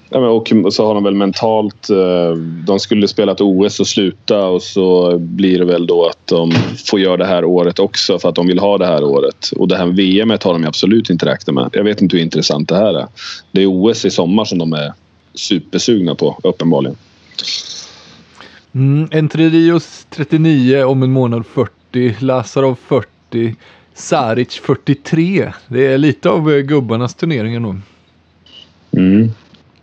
Ja, men och så har de väl mentalt... eh, De skulle spela ett OS och sluta och så blir det väl då att de får göra det här året också för att de vill ha det här året. Och det här VMet har de absolut inte räknat med. Jag vet inte hur intressant det här är. Det är OS i sommar som de är supersugna på, uppenbarligen. Mm, Entre Rios 39 om en månad 40, Lazarov 40, Saric 43. Det är lite av eh, gubbarnas turneringar nog. Mm.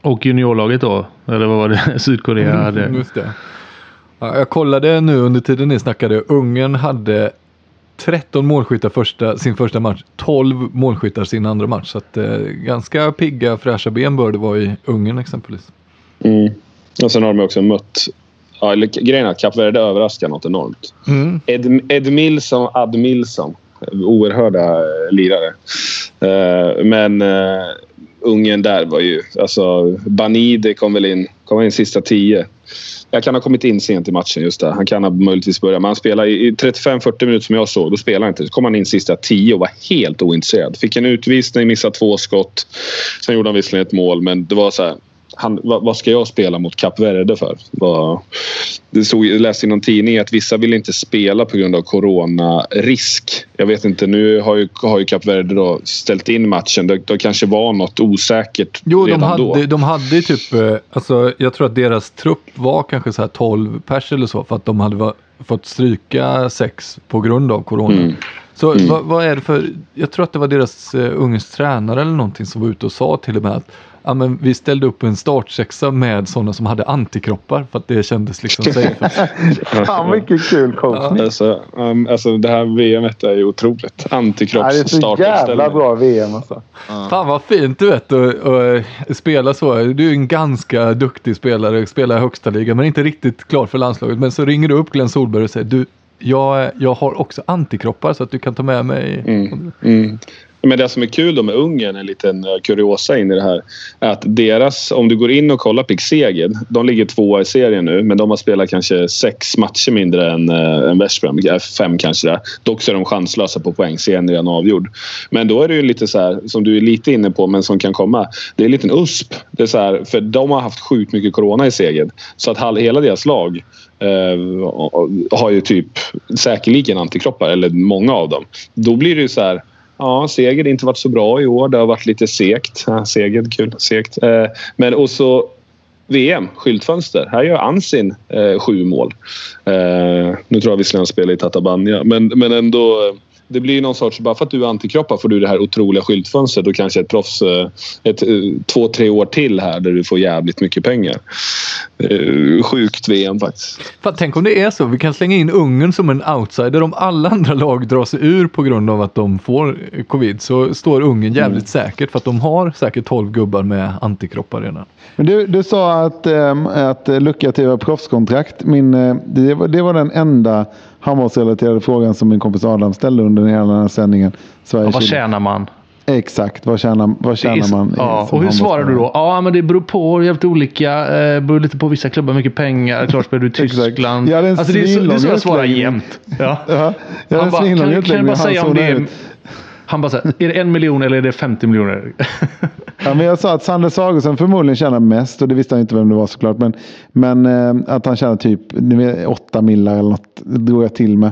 Och juniorlaget då? Eller vad var det Sydkorea hade? Mm, Just det. Ja, jag kollade nu under tiden ni snackade. Ungern hade 13 målskyttar första, sin första match, 12 målskyttar sin andra match. Så att, eh, ganska pigga fräscha ben bör det vara i Ungern exempelvis. Mm. Och sen har de också mött... Ja, eller, grejen är att Kap Verde överraskar något enormt. Mm. Ed, Ed Milson, Ad Milson. Oerhörda eh, lirare. Eh, men uh, Ungern där var ju... Alltså, Banide kom väl in, kom in sista tio. Jag kan ha kommit in sent i matchen just där. Han kan ha möjligtvis börjat. Men han spelar i 35-40 minuter som jag såg. Då spelade han inte. Så kom han in sista tio och var helt ointresserad. Fick en utvisning, missade två skott. Sen gjorde han visserligen ett mål, men det var så här. Han, vad, vad ska jag spela mot Kap Verde för? Vad, det stod, jag läste i någon tidning att vissa vill inte spela på grund av coronarisk. Jag vet inte, nu har ju, har ju Kap Verde då ställt in matchen. Det, det kanske var något osäkert Jo, de redan då. hade, de hade ju typ, eh, alltså jag tror att deras trupp var kanske så här 12 pers eller så för att de hade va, fått stryka sex på grund av corona. Mm. Så vad, vad är det för, jag tror att det var deras uh, ungens tränare eller någonting som var ute och sa till och med att ja, men vi ställde upp en startsexa med sådana som hade antikroppar för att det kändes liksom safe. Fan vilken kul coachning. Alltså, um, alltså det här VMet är ju otroligt. Ja, det är så jävla bra VM alltså. Fan vad fint du vet att att spela så. Du är en ganska duktig spelare, spelar i högsta ligan men inte riktigt klar för landslaget. Men så ringer du upp Glenn Solberg och säger du, jag, jag har också antikroppar så att du kan ta med mig. Mm. Mm. Men det som är kul då med Ungern, en liten eh, kuriosa in i det här, är att deras, om du går in och kollar på Seged, de ligger tvåa i serien nu, men de har spelat kanske sex matcher mindre än, äh, än West Brom, eh, fem kanske där. Dock så är de chanslösa på poäng, serien är redan avgjord. Men då är det ju lite så här, som du är lite inne på, men som kan komma. Det är en liten USP. Det är så här, för de har haft sjukt mycket corona i segern. Så att hela deras lag eh, har ju typ säkerligen antikroppar, eller många av dem. Då blir det ju så här Ja, Seger har inte varit så bra i år. Det har varit lite segt. Ja, Seger, kul. Segt. Eh, men och så VM, skyltfönster. Här gör Ansin eh, sju mål. Eh, nu tror jag visserligen han spelar i Tatabania, men, men ändå. Eh, det blir någon sorts... Bara för att du är antikroppar får du det här otroliga skyltfönstret och kanske ett proffs... eh, Ett, eh, två, tre år till här där du får jävligt mycket pengar. Eh, sjukt VM faktiskt. Fan, tänk om det är så. Vi kan slänga in Ungern som en outsider. Om alla andra lag drar sig ur på grund av att de får covid så står Ungern jävligt säkert för att de har säkert 12 gubbar med antikroppar redan. Men du, du sa att, ähm, att lucka till var proffskontrakt. Min, det, var, det var den enda handbollsrelaterade frågan som min kompis Adam ställde under hela den här sändningen. Sverige, Ja, vad tjänar man? Exakt, vad tjänar, vad tjänar är- man? ja, och hur svarar du då? Ja, men det beror på. Jävligt olika. Eh, beror lite på vissa klubbar. Mycket pengar. Klart spelar du i. Tyskland. Jag hade alltså, det är så, det är så jag svarar jämt. Ja. Ja, jag Han en bara, svinlång kan, jag utläggning. bara säga om det är... Han bara säger, är det en miljon eller är det 50 miljoner? Ja, men jag sa att Sander Sagosen förmodligen tjänar mest och det visste han inte vem det var såklart. Men, men eh, att han tjänar typ ni vet, 8 millar eller något. Det drog jag till med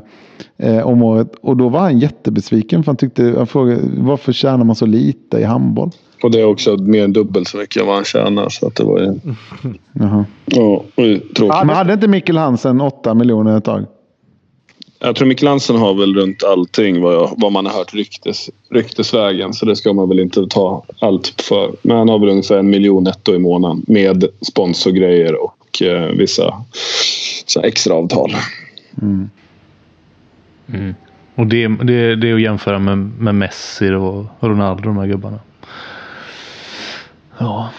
eh, om året. Och då var han jättebesviken för han tyckte, han frågade varför tjänar man så lite i handboll? Och det är också mer än dubbelt så mycket vad han tjänar. Så att det var ju... Jaha. Ja, tråkigt. Men hade inte Mikkel Hansen 8 miljoner ett tag? Jag tror Mikkel Hansen har väl runt allting vad, jag, vad man har hört ryktes, ryktesvägen. Så det ska man väl inte ta allt för. Men han har väl ungefär en miljon netto i månaden med sponsorgrejer och eh, vissa så extra avtal. Mm. Mm. Och det, det, det är att jämföra med, med Messi och Ronaldo, de här gubbarna. Ja,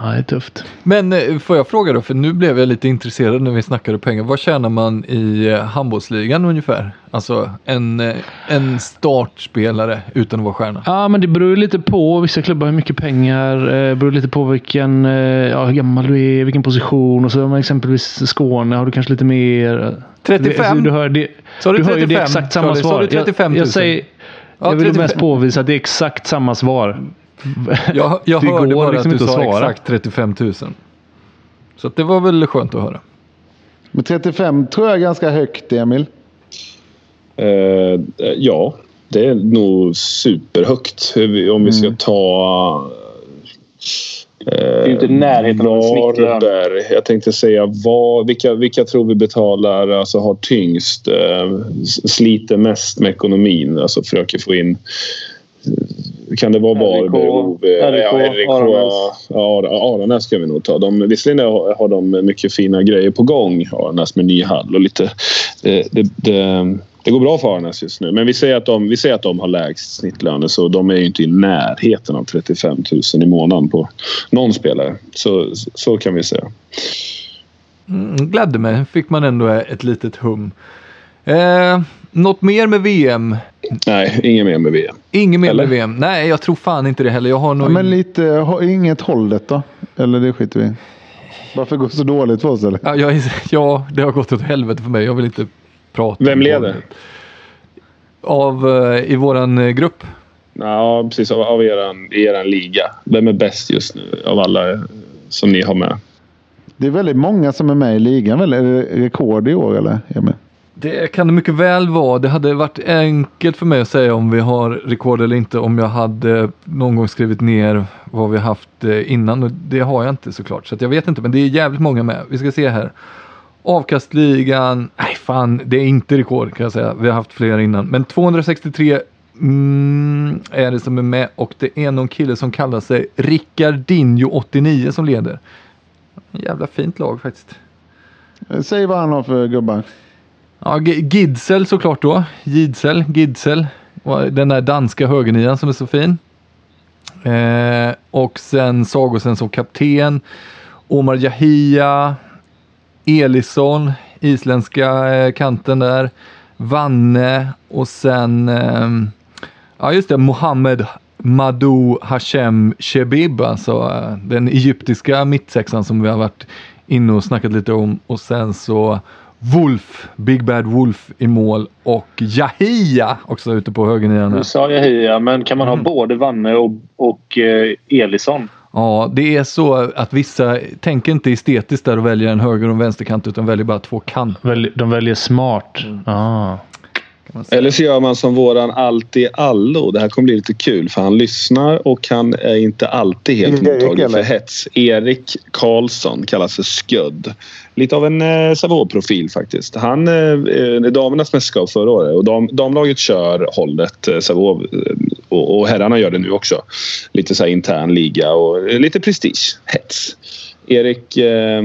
ja det är tufft. Men eh, får jag fråga då, för nu blev jag lite intresserad när vi snackade pengar. Vad tjänar man i eh, handbollsligan ungefär? Alltså en, eh, en startspelare utan att vara stjärna. Ja, men det beror lite på. Vissa klubbar har mycket pengar. Det beror lite på vilken, ja, hur gammal du är, vilken position. Och så har man exempelvis Skåne har du kanske lite mer. 35? Du hör, det, Sa du du hör ju det 35? exakt samma Sa du- sa svar. du 35 000? Jag, jag, säger, Ja, jag vill 35. mest påvisa att det är exakt samma svar. Jag, jag Det hörde går bara liksom att inte du att sa svara. exakt 35 000. Så att det var väl skönt att höra. Men 35 tror jag är ganska högt Emil. Eh, ja, det är nog superhögt. Om vi ska ta... Det är ju inte i närheten av. Varberg. Jag tänkte säga vad, vilka, vilka tror vi betalar, alltså har tyngst, eh, s- sliter mest med ekonomin, alltså försöker få in kan det vara Varberg, RIK, Aranäs. ja, Ar- Aranäs ska vi nog ta. De, visserligen har har de mycket fina grejer på gång, Aranäs med ny hall och lite... Det, det, det, det går bra för Aranäs just nu, men vi säger att de, vi säger att de har lägst snittlöner så de är ju inte i närheten av 35 000 i månaden på någon spelare. Så, så kan vi säga. Mm, gladde mig, fick man ändå ett litet hum. Eh, något mer med VM? Nej, ingen mer med VM. Inget mer Eller? med VM. Nej, jag tror fan inte det heller. Jag har nog... Ja, men lite, ha, inget hållet då? Eller det skiter vi i. Varför går det så dåligt för oss eller? ja, jag, ja, det har gått åt helvete för mig. Jag vill inte prata Vem om leder? Av, eh, I våran eh, grupp? Ja, precis. Av, av eran, i eran liga. Vem är bäst just nu av alla eh, som ni har med? Det är väldigt många som är med i ligan. Väl? Är det rekord i år eller? Emil? Det kan det mycket väl vara. Det hade varit enkelt för mig att säga om vi har rekord eller inte om jag hade någon gång skrivit ner vad vi haft eh, innan. Det har jag inte såklart. Så att jag vet inte, men det är jävligt många med. Vi ska se här. Avkastligan, nej fan, det är inte rekord kan jag säga. Vi har haft fler innan. Men 263 mm, är det som är med och det är någon kille som kallar sig Rickardinho 89 som leder. Jävla fint lag faktiskt. Eh, säg vad han har för gubbar. Ja, Gidsel såklart då. Gidsel, Gidsel. Den där danska högernian som är så fin. Eh, och sen Sagosen som kapten. Omar Jahia. Elisson, isländska eh, kanten där. Vanne och sen, eh, ja just det, Mohammed Madou Hashem Shebib, alltså eh, den egyptiska mittsexan som vi har varit inne och snackat lite om. Och sen så Wolf, Big Bad Wolf i mål och Jahia också ute på högernian. Nu här. sa jag Hia, men kan man ha både Vanne och, och eh, Elisson? Ja, det är så att vissa tänker inte estetiskt där och väljer en höger och en vänsterkant utan väljer bara två kant. Väl- De väljer smart. Ah. Eller så gör man som våran alltid allo. Det här kommer bli lite kul för han lyssnar och han är inte alltid helt Erik, mottaglig för hets. Erik Karlsson kallas för Sködd. Lite av en eh, Sävehof-profil faktiskt. Han eh, är damernas mästerskap förra året och dam, damlaget kör hållet eh, Sävehof eh, och, och herrarna gör det nu också. Lite så här intern liga och eh, lite prestige, hets. Erik, eh,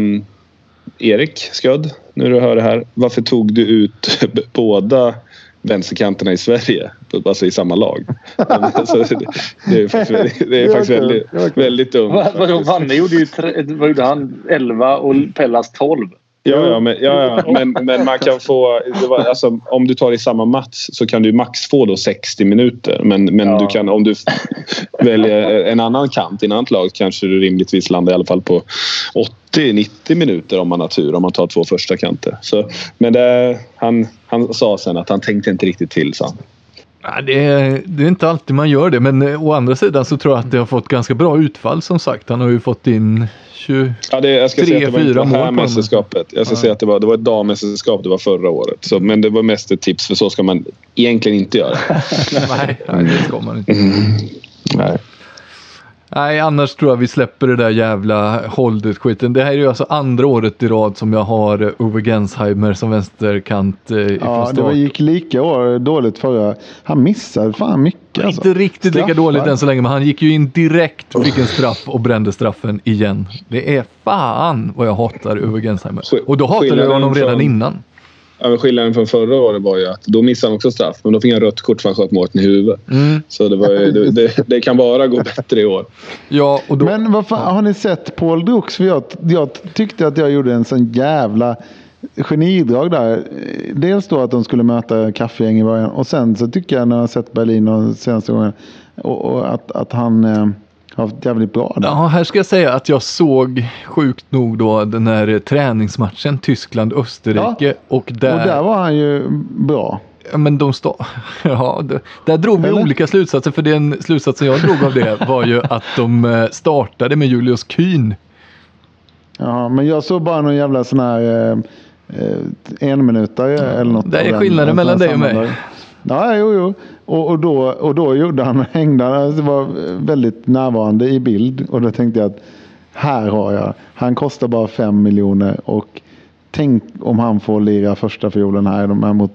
Erik Sködd, när du hör det här. Varför tog du ut båda vänsterkanterna i Sverige, alltså i samma lag? Så det, det är faktiskt, det är faktiskt väldigt, väldigt dumt. Vad- Vadå. Vanne gjorde ju tre, vad gjorde han? 11 och Pellas 12. Ja, ja, men, ja, ja. Men, men man kan få... Var, alltså, om du tar i samma match så kan du max få då 60 minuter. Men, men Ja. du kan, om du väljer en annan kant i ett annat lag kanske du rimligtvis landar i alla fall på 80-90 minuter om man har tur. Om man tar två första kanter. Så, men det, han, han sa sen att han tänkte inte riktigt till. Så. Ja, det, är, det är inte alltid man gör det, men eh, å andra sidan så tror jag att det har fått ganska bra utfall som sagt. Han har ju fått in 23, Ja, det, jag ska säga att det var inte det mål här mästerskapet. Jag ska säga att det var, det var ett dammästerskap. Det var förra året. Så, men det var mest ett tips för så ska man egentligen inte göra. Nej, nej, det ska man inte. Nej. Nej, annars tror jag vi släpper det där jävla hold skiten Det här är ju alltså andra året i rad som jag har eh, Uwe Gensheimer som vänsterkant eh, Ja, det start. var, gick lika år, dåligt förra. Han missade fan mycket. Alltså. Inte riktigt lika Straffar. dåligt än så länge, men han gick ju in direkt, fick en straff och brände straffen igen. Det är fan vad jag hatar Uwe Gensheimer. Och då hatade jag honom redan från- innan. Ja, skillnaden från förra året var ju att då missade han också straff. Men då fick han rött kort för att han sköt Mårten i huvudet. Så det, var, ju- det, det, det kan bara gå bättre i år. Ja, och då... Men vad fan, har ni sett Paul Drux? För jag, jag tyckte att jag gjorde en sån jävla genidrag där. Dels då att de skulle möta kaffegäng i början. Och sen så tycker jag när jag har sett Berlin och senaste gången. Och, och att, att han eh, haft jävligt bra där. Ja, här ska jag säga att jag såg sjukt nog då den här träningsmatchen Tyskland-Österrike. Och där... Och där var han ju bra. Ja, men de stå... ja, det- där drog vi Eller? olika slutsatser. För den slutsatsen jag drog av det var ju att de eh, startade med Julius Kühn. Ja, men jag såg bara någon jävla sån här eh, eh, enminutare eller något. Det är skillnaden En mellan dig och mig. Ja, jo, jo. Och, och, då, och då gjorde han, hängde han, alltså var väldigt närvarande i bild. Och då tänkte jag att här har jag, han kostar bara fem miljoner och tänk om han får lira första fiolen här, de här mot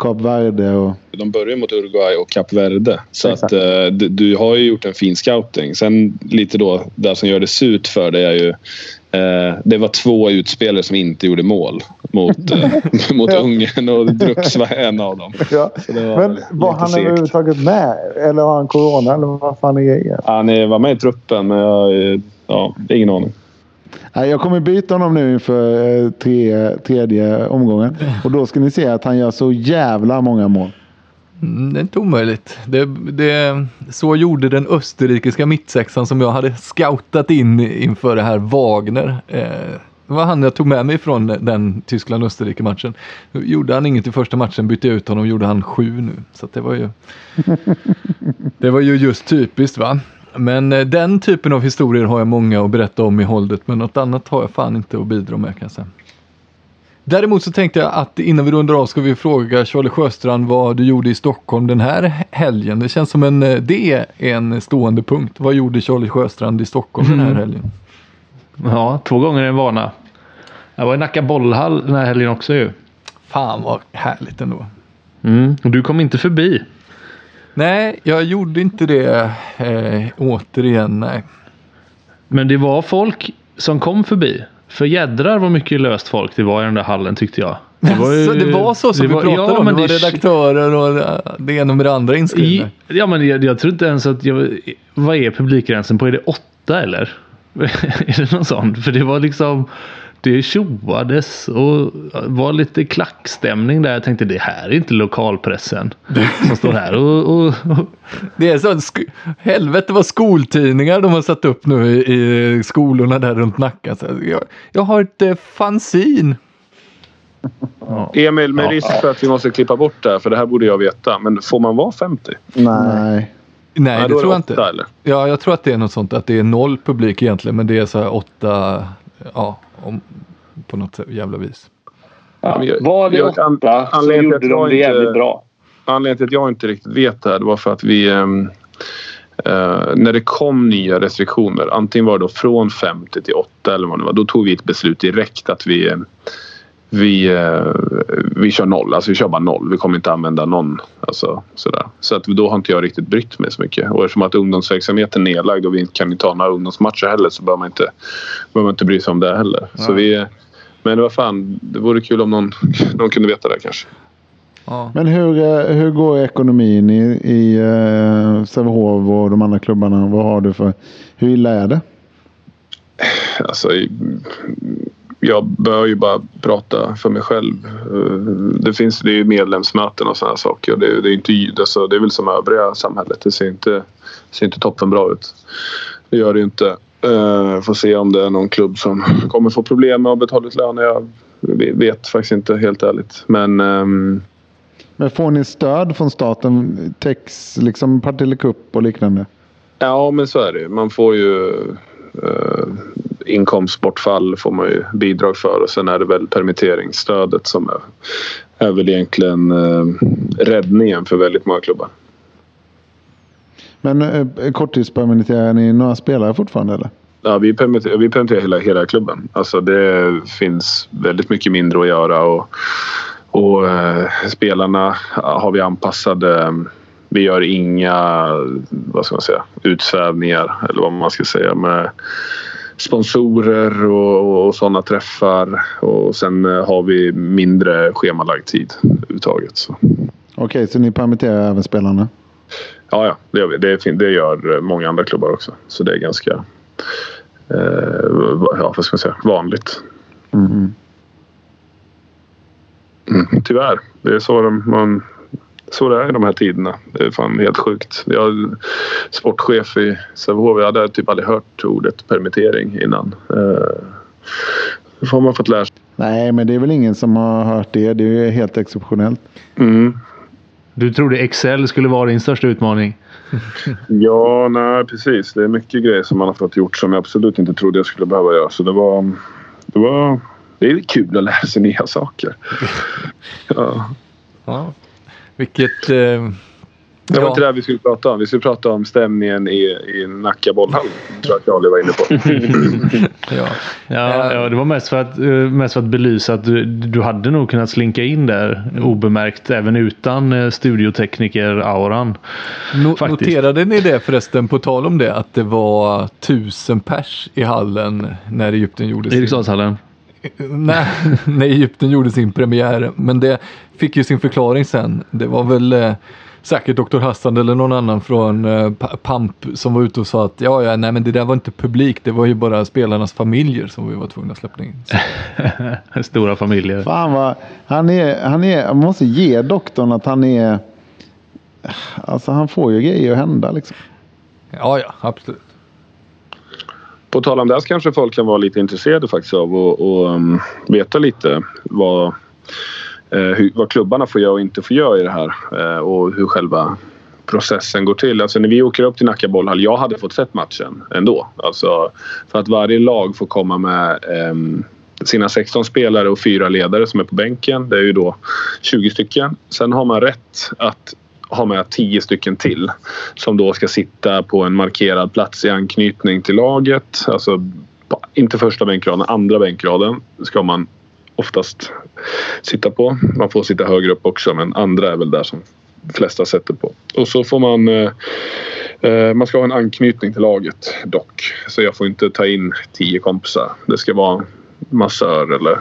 Kap Verde och De börjar mot Uruguay och Kap Verde. Så att, eh, du, du har ju gjort en fin scouting. Sen lite då, det som gör det surt för det är ju eh, det var två utspelare som inte gjorde mål mot, eh, mot Ungern och Drux var en av dem. Ja. Var Men var han segt. överhuvudtaget med? Eller har han corona? Eller vad fan är grejen? Han är- var med i truppen men jag, ja, ingen aning. Nej, jag kommer byta honom nu inför eh, tre, tredje omgången. Och då ska ni se att han gör så jävla många mål. Mm, det är inte omöjligt. Det, det, så gjorde den österrikiska mittsexan som jag hade scoutat in inför det här Wagner. Eh, det var han jag tog med mig från den Tyskland-Österrike-matchen. Gjorde han inget i första matchen, bytte jag ut honom, gjorde han sju nu. Så att det var ju Det var ju just typiskt va. Men eh, den typen av historier har jag många att berätta om i hållet, men något annat har jag fan inte att bidra med kan jag säga. Däremot så tänkte jag att innan vi rundar av ska vi fråga Charlie Sjöstrand vad du gjorde i Stockholm den här helgen. Det känns som en, eh, det är en stående punkt. Vad gjorde Charlie Sjöstrand i Stockholm den här helgen? Ja, två gånger en vana. Jag var i Nacka bollhall den här helgen också ju. Fan vad härligt ändå. Mm. Och du kom inte förbi. Nej, jag gjorde inte det eh, återigen. Nej. Men det var folk som kom förbi. För jädrar vad mycket löst folk det var i den där hallen tyckte jag. Det var, så, det var så som det vi var- pratade ja, om. men Det var redaktörer och eh, det ena med det andra inskrivna. I, ja men jag, jag tror inte ens att jag, Vad är publikgränsen på? Är det åtta eller? är det någon sån? För det var liksom det tjoades och var lite klackstämning där. Jag tänkte det här är inte lokalpressen som står här och, och, och Det är så, sk- helvete vad skoltidningar de har satt upp nu i, i skolorna där runt Nacka. Så jag, jag har ett eh, fanzin. Emil, med risk för att vi måste klippa bort det här, för det här borde jag veta. Men får man vara 50? Nej. Nej, Ja, det tror jag inte. Eller? Ja, jag tror att det är något sånt att det är noll publik egentligen, men det är så här åtta, ja, om, på något jävla vis. Ja, jag- var det jag- an- åtta så gjorde att de jag det inte- jävligt bra. Anledningen till att jag inte riktigt vet det här det var för att vi... ehm, eh, när det kom nya restriktioner, antingen var det då från 50 till 8 eller vad det var, då tog vi ett beslut direkt att vi, eh, vi, eh, vi kör noll. Alltså vi kör bara noll. Vi kommer inte använda någon. Alltså, sådär. Så att då har inte jag riktigt brytt mig så mycket. Och eftersom att ungdomsverksamheten är nedlagd och vi inte kan inte ha några ungdomsmatcher heller så behöver man inte, behöver man inte bry sig om det heller. Så vi, men det var fan, det vore kul om någon, någon kunde veta det kanske. Ja. Men hur, eh, hur går ekonomin i, i uh, Sävehof och de andra klubbarna? Vad har du för... Hur illa är det? Alltså, jag bör ju bara prata för mig själv. Eh, Det finns det är ju medlemsmöten och sådana saker. Det, det, är inte, alltså, det är väl som övriga samhället. Det ser inte, ser inte toppen bra ut. Det gör det inte. Uh, får se om det är någon klubb som kommer få problem med att betala ut löner. Jag vet faktiskt inte helt ärligt. Men, ehm, Men får ni stöd från staten? Tex, liksom Partille Cup och liknande? Ja, men så är det. Man får ju eh, inkomstbortfall får man ju bidrag för och sen är det väl permitteringsstödet som är, är väl egentligen eh, räddningen för väldigt många klubbar. Men eh, korttidspermitterar ni några spelare fortfarande eller? Ja, vi permitterar, vi permitterar hela, hela klubben. Alltså det finns väldigt mycket mindre att göra och, och eh, spelarna har vi anpassade. Vi gör inga vad ska man säga, utsvävningar eller vad man ska säga med sponsorer och, och sådana träffar. Och sen eh, har vi mindre schemalagd tid överhuvudtaget. Okej, så ni permitterar även spelarna? Ja, ja det, gör vi. Det, det gör många andra klubbar också. Så det är ganska eh, ja, vad ska man säga, vanligt. Mm. Mm, tyvärr. Det är så de, man, så det är i de här tiderna. Det är fan helt sjukt. Jag är sportchef i Sävehof. Jag hade typ aldrig hört ordet permittering innan. Eh, det får man fått lära sig. Nej, men det är väl ingen som har hört det. Det är helt exceptionellt. Mm. Du trodde Excel skulle vara din största utmaning? ja, nej precis. Det är mycket grejer som man har fått gjort som jag absolut inte trodde jag skulle behöva göra. Så det var... Det, var, det är kul att lära sig nya saker. ja. ja. Vilket... Eh, det var inte det vi skulle prata om. Vi skulle prata om stämningen i, i Nacka bollhall. tror jag Charlie var inne på. ja. Ja, ja, det var mest för att, eh, mest för att belysa att du, du hade nog kunnat slinka in där obemärkt även utan eh, studiotekniker-auran. No, noterade ni det förresten, på tal om det, att det var tusen pers i hallen när Egypten gjorde sin... Eriksdalshallen? Nej, när Egypten gjorde sin premiär. Men det fick ju sin förklaring sen. Det var väl eh, säkert Dr. Hassan eller någon annan från eh, Pamp som var ute och sa att ja, ja, nej, men det där var inte publik. Det var ju bara spelarnas familjer som vi var tvungna att släppa in. Stora familjer. Fan vad, han är, han är, man måste ge doktorn att han är, alltså han får ju grejer att hända liksom. Ja, ja, absolut. På tal om det så kanske folk kan vara lite intresserade faktiskt av att um, veta lite vad Eh, hur, vad klubbarna får göra och inte får göra i det här eh, och hur själva processen går till. Alltså när vi åker upp till Nacka bollhall, jag hade fått sett matchen ändå. Alltså för att varje lag får komma med eh, sina 16 spelare och fyra ledare som är på bänken. Det är ju då 20 stycken. Sen har man rätt att ha med tio stycken till som då ska sitta på en markerad plats i anknytning till laget. Alltså inte första bänkraden, andra bänkraden ska man oftast sitta på. Man får sitta högre upp också men andra är väl där som de flesta sätter på. Och så får man eh, eh, man ska ha en anknytning till laget dock. Så jag får inte ta in tio kompisar. Det ska vara massör eller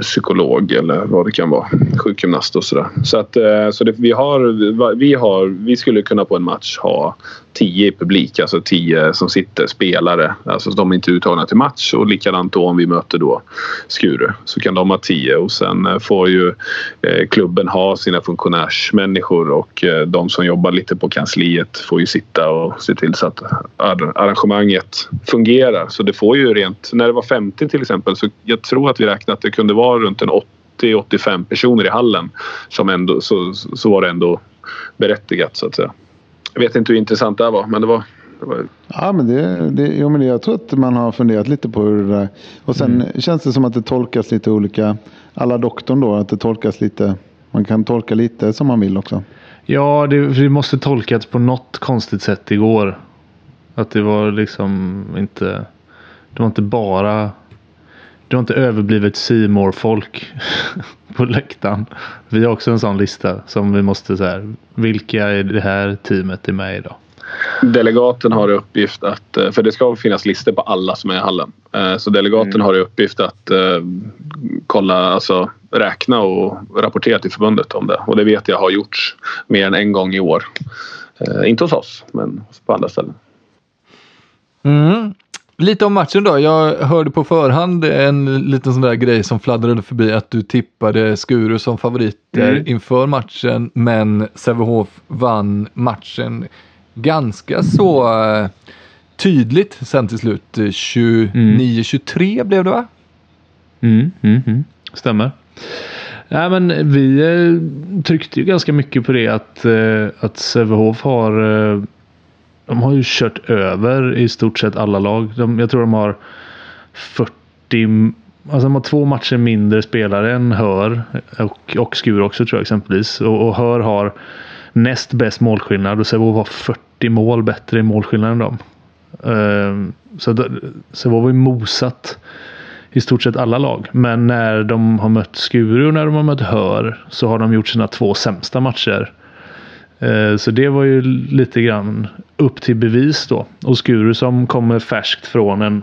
psykolog eller vad det kan vara. Sjukgymnast och sådär. Så, att, eh, så det, vi, har, vi, har, vi skulle kunna på en match ha tio i publik, alltså tio som sitter, spelare. Alltså de är inte uttagna till match och likadant då om vi möter då Skure så kan de ha tio och sen eh, får ju eh, klubben ha sina funktionärsmänniskor och de som jobbar lite på kansliet får ju sitta och se till så att arrangemanget fungerar. Så det får ju rent, när det var 50 till exempel så jag tror att vi räknade att det kunde vara runt en 80-85 personer i hallen som ändå, så, så var det ändå berättigat så att säga. Jag vet inte hur intressant det var, men det var... Det var... Ja, men, det, det, jo, men jag tror att man har funderat lite på hur det där... Och sen mm. känns det som att det tolkas lite olika. Alla doktorn då, att det tolkas lite... Man kan tolka lite som man vill också. Ja, det, det måste tolkats på något konstigt sätt igår. Att det var liksom inte... Det var inte bara... Det var inte överblivet Seymour folk på läktaren. Vi har också en sån lista som vi måste så här. Vilka i det här teamet är med idag? Delegaten har i uppgift att, eh, för det ska finnas listor på alla som är i hallen. Eh, så delegaten mm. har i uppgift att uh, kolla, alltså räkna och rapportera till förbundet om det. Och det vet jag har gjorts mer än en gång i år. Inte hos oss, men på andra ställen. Mm. Lite om matchen då. Jag hörde på förhand en liten sån där grej som fladdrade förbi att du tippade Skuru som favoriter mm. inför matchen men Sävehof vann matchen ganska så uh, tydligt sen till slut. 29-23 mm. blev det va? Mm, mm, mm. Stämmer. Nej, men vi eh, tryckte ju ganska mycket på det att, eh, att Sävehof har eh, de har ju kört över i stort sett alla lag. De, jag tror de har 40 Alltså de har två matcher mindre spelare än Hör och, och Skur också tror jag exempelvis. Och, och Hör har näst bäst målskillnad och Sävehof har 40 mål bättre i målskillnad än dem. Uh, så Sävehof har ju mosat i stort sett alla lag. Men när de har mött Skuru och när de har mött Hör så har de gjort sina två sämsta matcher. Eh, så det var ju lite grann upp till bevis då. Och Skuru som kommer färskt från en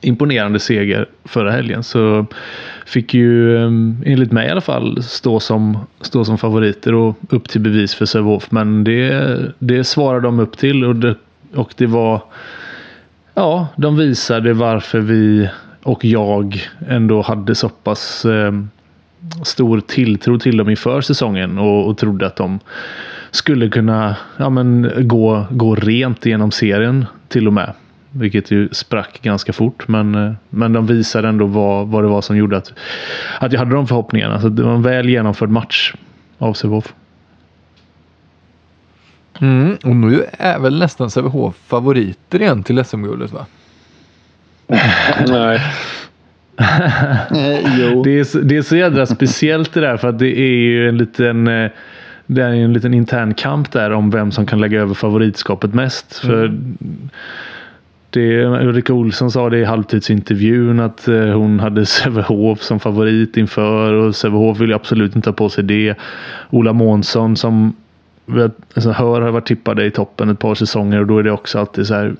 imponerande seger förra helgen. Så fick ju eh, enligt mig i alla fall stå som, stå som favoriter och upp till bevis för Sävehof. Men det, det svarar de upp till och det, och det var Ja, de visade varför vi och jag ändå hade så pass eh, stor tilltro till dem inför säsongen och, och trodde att de skulle kunna ja, men, gå, gå rent genom serien till och med. Vilket ju sprack ganska fort. Men, eh, men de visade ändå vad, vad det var som gjorde att, att jag hade de förhoppningarna. Så det var en väl genomförd match av Sävehof. Mm, och nu är väl nästan Sävehof favoriter igen till SM-guldet va? Nej. Det, är, så, det är så jädra speciellt det där för att det är ju en liten eh, det är en liten intern kamp där om vem som kan lägga över favoritskapet mest. Mm. För det, Ulrika Olsson sa det i halvtidsintervjun att eh, hon hade Sävehof som favorit inför och Sävehof vill absolut inte ta på sig det. Ola Månsson som alltså, hör har varit tippade i toppen ett par säsonger och då är det också alltid så här.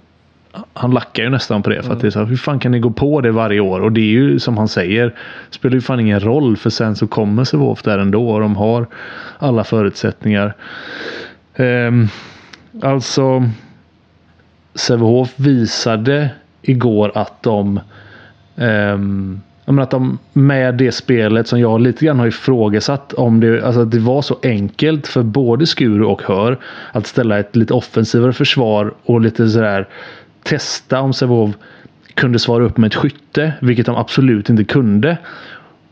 Han lackar ju nästan på det för att det är så här, hur fan kan ni gå på det varje år? Och det är ju som han säger, spelar ju fan ingen roll för sen så kommer Sävehof där ändå och de har alla förutsättningar. Um, alltså Sävehof visade igår att de um, menar att de med det spelet som jag lite grann har ifrågasatt om det, alltså det var så enkelt för både Skuru och Hör att ställa ett lite offensivare försvar och lite sådär testa om Sävehof kunde svara upp med ett skytte, vilket de absolut inte kunde.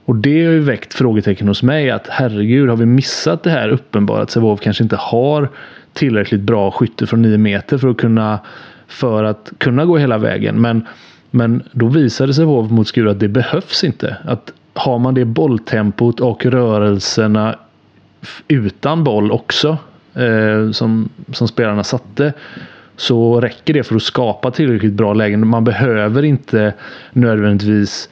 Och det har ju väckt frågetecken hos mig att herregud, har vi missat det här uppenbara att Sävehof kanske inte har tillräckligt bra skytte från 9 meter för att kunna för att kunna gå hela vägen. Men, men då visade sig Sävehof mot Skuru att det behövs inte. Att har man det bolltempot och rörelserna utan boll också eh, som, som spelarna satte så räcker det för att skapa tillräckligt bra lägen. Man behöver inte nödvändigtvis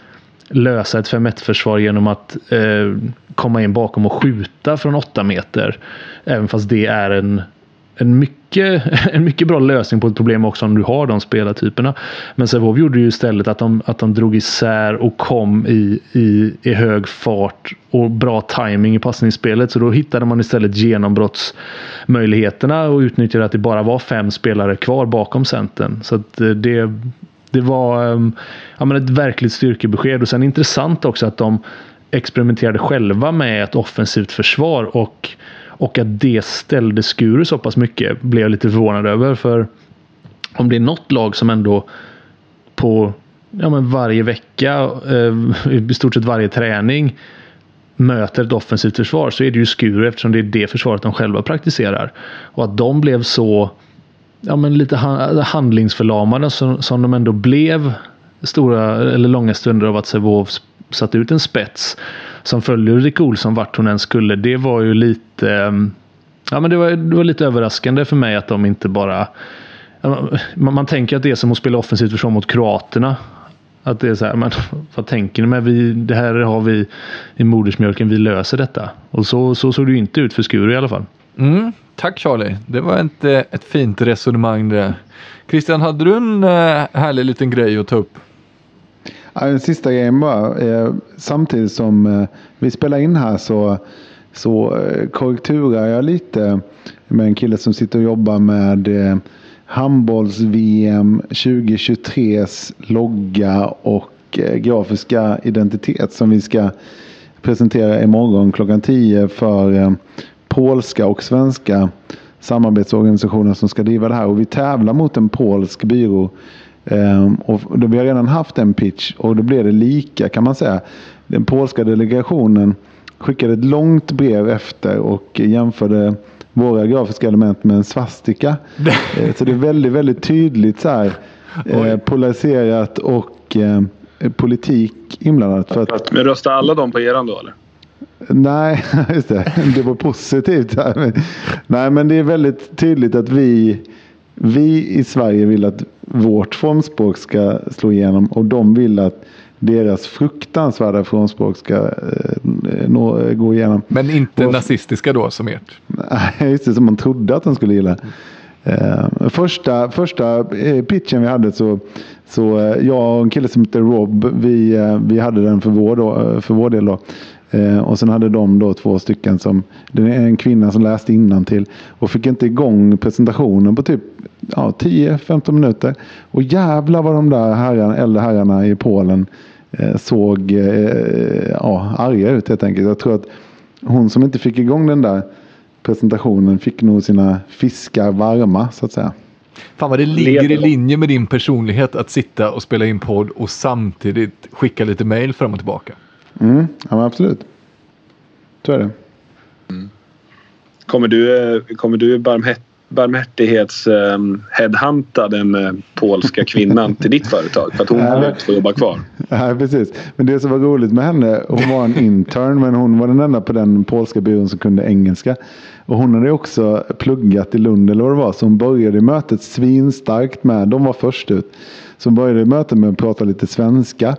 lösa ett 5-1 försvar genom att eh, komma in bakom och skjuta från 8 meter. Även fast det är en en mycket, en mycket bra lösning på ett problem också om du har de spelartyperna. Men Sävehof gjorde ju istället att de, att de drog isär och kom i, i, i hög fart och bra timing i passningsspelet. Så då hittade man istället genombrottsmöjligheterna och utnyttjade att det bara var fem spelare kvar bakom centern. Så att eh, det, det var ehm, ja, men ett verkligt styrkebesked. Och sen intressant också att de experimenterade själva med ett offensivt försvar och och att det ställde Skuru så pass mycket blev jag lite förvånad över. För om det är något lag som ändå på ja, men varje vecka, eh, i stort sett varje träning möter ett offensivt försvar så är det ju Skuru eftersom det är det försvaret de själva praktiserar. Och att de blev så ja, men lite handlingsförlamade som, som de ändå blev stora eller långa stunder av att Sävehof satt ut en spets som följde Ulrik Olsson vart hon än skulle. Det var ju lite ehm, Ja, men det var, det var lite överraskande för mig att de inte bara... Man, man tänker att det är som att spela offensivt försvar mot kroaterna. Att det är så här, men vad tänker ni med? Vi, det här har vi i modersmjölken, vi löser detta. Och så, så såg det ju inte ut för Skuru i alla fall. Mm, tack Charlie, det var inte ett fint resonemang det. Christian, hade du en eh, härlig liten grej att ta upp? En sista grejen bara. Eh, samtidigt som eh, vi spelar in här så, så eh, korrekturar jag lite med en kille som sitter och jobbar med handbolls-VM 2023s logga och grafiska identitet som vi ska presentera imorgon klockan 10 för polska och svenska samarbetsorganisationer som ska driva det här. Och vi tävlar mot en polsk byrå Um, och då vi har redan haft en pitch och då blev det lika kan man säga. Den polska delegationen skickade ett långt brev efter och jämförde våra grafiska element med en svastika. Eh, så det är väldigt, väldigt tydligt så här, eh, polariserat och eh, politik inblandat. För att, Men röstar alla de på eran då eller? Nej, just det. Det var positivt. Här. Nej, men det är väldigt tydligt att vi, vi i Sverige vill att vårt formspråk ska slå igenom och de vill att deras fruktansvärda formspråk ska eh, nå, gå igenom. Men inte Och- nazistiska då som ert? Nej, just det, som man trodde att de skulle gilla. Eh, första, första eh, pitchen vi hade så, så eh, jag och en kille som heter Rob, vi, eh, vi hade den för vår, då, för vår del. Då. Eh, och sen hade de då två stycken som, det är en kvinna som läste till och fick inte igång presentationen på typ ja, 10-15 minuter. Och jävlar vad de där herrarna, äldre herrarna i Polen eh, såg eh, ja, arga ut helt enkelt. Jag tror att hon som inte fick igång den där presentationen fick nog sina fiskar varma så att säga. Fan vad det ligger i linje med din personlighet att sitta och spela in podd och samtidigt skicka lite mail fram och tillbaka. Mm, ja, absolut. Så är det. Kommer du, eh, kommer du barmhärt, barmhärtighets um, den eh, polska kvinnan till ditt företag? För att hon Nej. inte får jobba kvar. Ja, precis. Men det som var roligt med henne, hon var en intern men hon var den enda på den polska byrån som kunde engelska. Och hon hade också pluggat i Lund eller vad det var. Så hon började mötet svinstarkt med, de var först ut. Så hon började mötet med att prata lite svenska.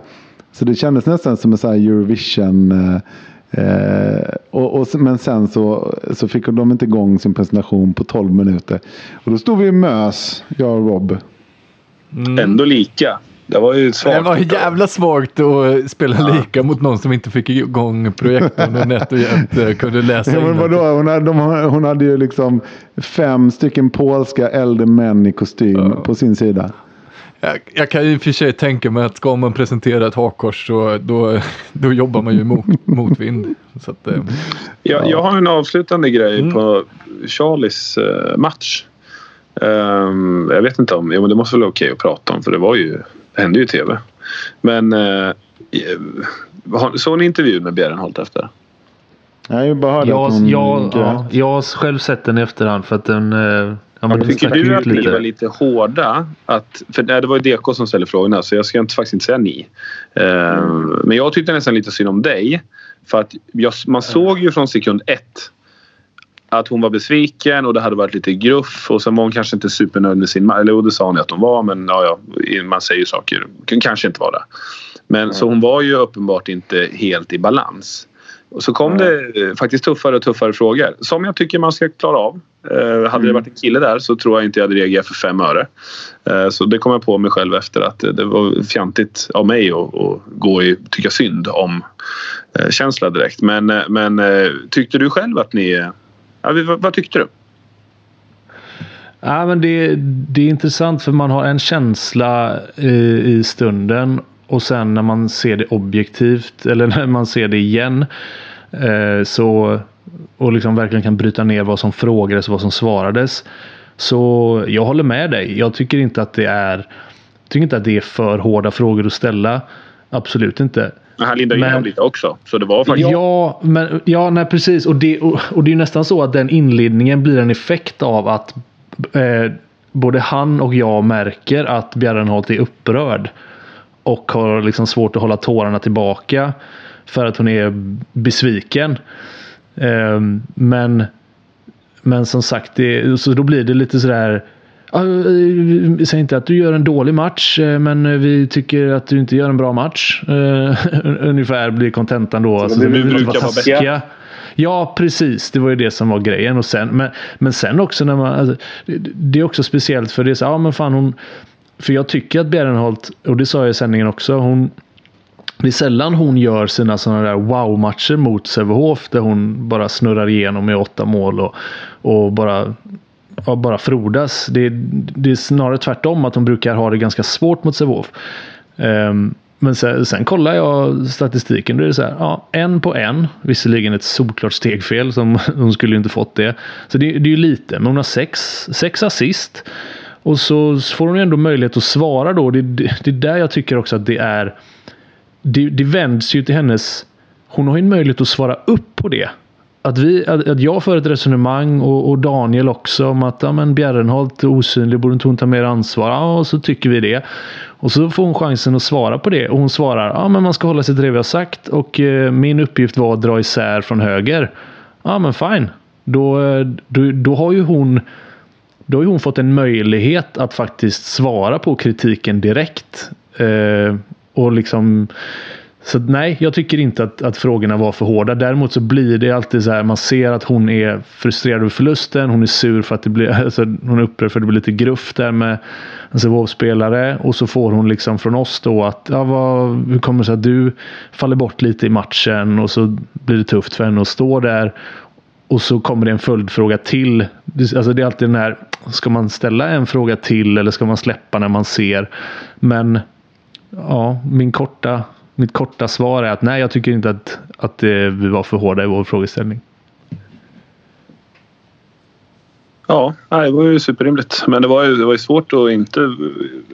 Så det kändes nästan som en sån här Eurovision. Eh, eh, och, och, men sen så, så fick de inte igång sin presentation på 12 minuter. Och då stod vi i mös, jag och Rob. Ändå lika. Det var ju Det svagt. var jävla svagt att spela lika mot någon som inte fick igång projektorn och nätt och jämnt eh, kunde läsa Ja, men vadå? Hon, hade, de, hon hade ju liksom fem stycken polska äldre män i kostym på sin sida. Jag, jag kan ju i och för sig tänka mig att ska man presentera ett hakkors så då, då jobbar man ju mot, motvind. Så att, eh, Jag, jag har en avslutande grej på Charlies eh, match. Ehm, jag vet inte om... Jo, men det måste väl vara okej att prata om för det var ju... Det hände ju i tv. Men... Uh, såg ni intervjun med Bjärrenholt efter? Nej, jag bara hörde Jag, att jag, ja, jag har själv sett den i efterhand för att den... eh, Ja, Tycker du att ni lite. var lite hårda? Att, för nej, det var ju DK som ställde frågorna så jag ska inte, faktiskt inte säga ni. Ehm, Men jag tyckte nästan lite synd om dig. För att jag, man såg ju från sekund ett att hon var besviken och det hade varit lite gruff och sen var hon kanske inte supernöjd med sin match. Eller det sa hon ju att hon var men ja, ja, man säger ju saker. Kan- Kanske inte var det. Men så hon var ju uppenbart inte helt i balans. Och så kom det eh, faktiskt tuffare och tuffare frågor som jag tycker man ska klara av. Eh, hade det varit en kille där så tror jag inte jag hade reagerat för fem öre. Eh, så det kom jag på mig själv efter att det var fjantigt av mig att, att gå i tycka synd om eh, känsla direkt. Men, eh, men eh, tyckte du själv att ni... Ja, vad, vad tyckte du? Ja, men det, det är intressant för man har en känsla i, i stunden och sen när man ser det objektivt eller när man ser det igen eh, så och liksom verkligen kan bryta ner vad som frågades och vad som svarades. Så jag håller med dig. Jag tycker inte att det är tycker inte att det är för hårda frågor att ställa. Absolut inte. Men han lindade Men- ner lite också. Så det var faktiskt... Ja, men, ja nej, precis. Och det, och, och det är nästan så att den inledningen blir en effekt av att eh, både han och jag märker att Bjärrenholt är upprörd. Och har liksom svårt att hålla tårarna tillbaka. För att hon är besviken. Eh, men, men som sagt, det, så då blir det lite sådär "Ja, eh, Säg inte att du gör en dålig match, eh, men vi tycker att du inte gör en bra match. Eh, Ungefär blir kontentan då. Alltså, vi brukar vara taskiga. Ja, precis. Det var ju det som var grejen. Och sen, men, men sen också när man... Alltså, det, det är också speciellt för det är så, ja men fan hon... För jag tycker att Bjärrenholt, och det sa jag i sändningen också, hon... Det är sällan hon gör sina sådana där wow-matcher mot Sävehof där hon bara snurrar igenom med åtta mål och, och bara, ja, bara frodas. Det, det är snarare tvärtom att hon brukar ha det ganska svårt mot Sävehof. Um, men sen, sen kollar jag statistiken. Då är det så här, ja, en på en. Visserligen ett solklart stegfel. Som, hon skulle ju inte fått det. Så det, det är ju lite. Men hon har sex, sex assist. Och så får hon ju ändå möjlighet att svara då. Det, det, det är där jag tycker också att det är... Det, det vänds ju till hennes... hon har ju en möjlighet att svara upp på det. Att, vi, att, att jag för ett resonemang och, och Daniel också om att ja, men Bjärrenholt är osynlig, borde inte hon ta mer ansvar? Ja, och så tycker vi det. Och så får hon chansen att svara på det och hon svarar ja, men man ska hålla sig till det vi har sagt och eh, min uppgift var att dra isär från höger. Ja, men fine. Då, eh, då, då har ju hon då har hon fått en möjlighet att faktiskt svara på kritiken direkt. Eh, och liksom så nej, jag tycker inte att, att frågorna var för hårda. Däremot så blir det alltid så här. Man ser att hon är frustrerad över förlusten. Hon är sur för att det blir, alltså, hon är upprörd för att det blir lite gruff där med en Sävehof-spelare. Och så får hon liksom från oss då att ja, vad, hur kommer det sig att du faller bort lite i matchen och så blir det tufft för henne att stå där. Och så kommer det en följdfråga till. Alltså det är alltid den här, ska man ställa en fråga till eller ska man släppa när man ser? Men ja, min korta mitt korta svar är att nej, jag tycker inte att, att eh, vi var för hårda i vår frågeställning. Ja, det var ju superrimligt. Men det var ju, det var ju svårt att inte...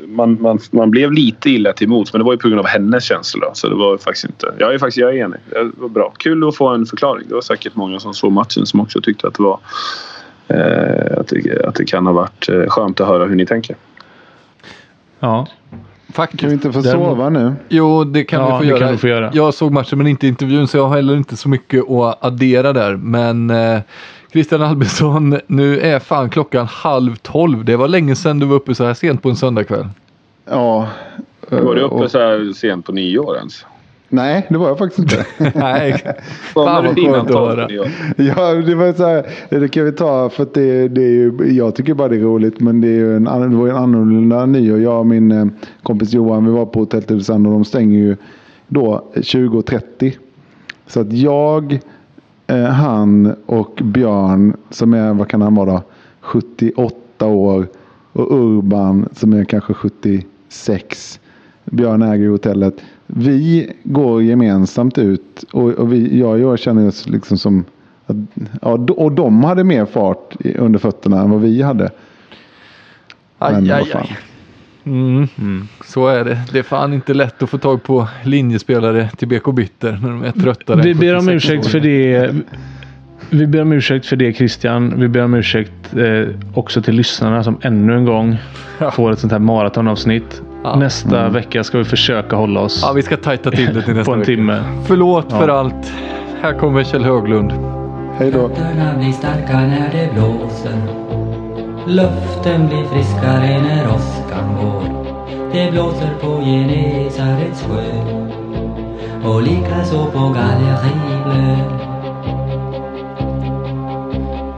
Man, man, man blev lite illa till mots men det var ju på grund av hennes känslor. Så det var faktiskt inte... Jag är faktiskt jag är enig. Det var bra. Kul att få en förklaring. Det var säkert många som såg matchen som också tyckte att det var... Eh, att, det, att det kan ha varit eh, skönt att höra hur ni tänker. Ja, Faktiskt. Kan vi inte få sova nu? Jo, det kan, ja, vi, få det kan vi få göra. Jag såg matchen men inte intervjun så jag har heller inte så mycket att addera där. Men eh, Christian Albinsson, nu är fan klockan halv tolv. Det var länge sedan du var uppe så här sent på en söndagkväll. Ja. Var du uppe så här sent på nyår ens? Nej, det var jag faktiskt inte. Nej, fan vad skönt att höra. Ja, det var så här, det kan vi ta för att det, det är ju, jag tycker bara det är roligt men det, är ju en, det var ju en annorlunda nyår. Jag och min eh, kompis Johan, vi var på Hotel Tylösand och de stänger ju då 20.30. Så att jag, eh, han och Björn som är, vad kan han vara då, 78 år och Urban som är kanske 76. Björn äger hotellet vi går gemensamt ut och, och vi, jag och jag känner oss liksom som att, ja, och de hade mer fart under fötterna än vad vi hade. Aj, Men, aj, aj. Mm, mm. Så är det. Det är fan inte lätt att få tag på linjespelare till BK Bytter när de är tröttare. Vi ber om ursäkt för det. Vi ber om ursäkt för det Christian. Vi ber om ursäkt eh, också till lyssnarna som ännu en gång ja. får ett sånt här maratonavsnitt. Ja. Nästa mm. vecka ska vi försöka hålla oss. Ja, vi ska tajta till det till nästa på en vecka. timme. Förlåt ja. för allt. Här kommer Kjell Höglund. Hej då. Luften blir friskare när åskan går. Det blåser på Genesarets sjö. Och likaså på Gallerivlö.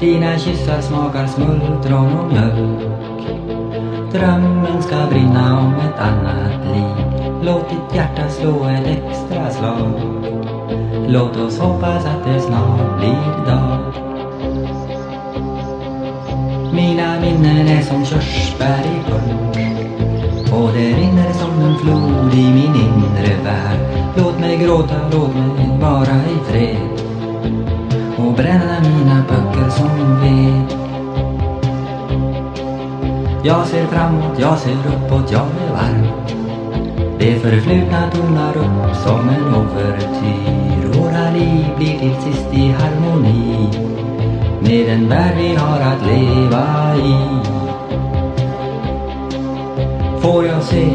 Dina kyssar smakar smultron och mjölk. Drömmen ska brinna om ett annat liv. Låt ditt hjärta slå ett extra slag. Låt oss hoppas att det snart blir dag. Mina minnen är som körsbär i punsch och det rinner som en flod i min inre värld. Låt mig gråta, låt mig vara i fred. Och bränna mina böcker som ved. Jag ser framåt, jag ser uppåt, jag är varm. Det förflutna tonar upp som en ouvertyr. Våra liv blir till sist i harmoni med den värld vi har att leva i. Får jag se,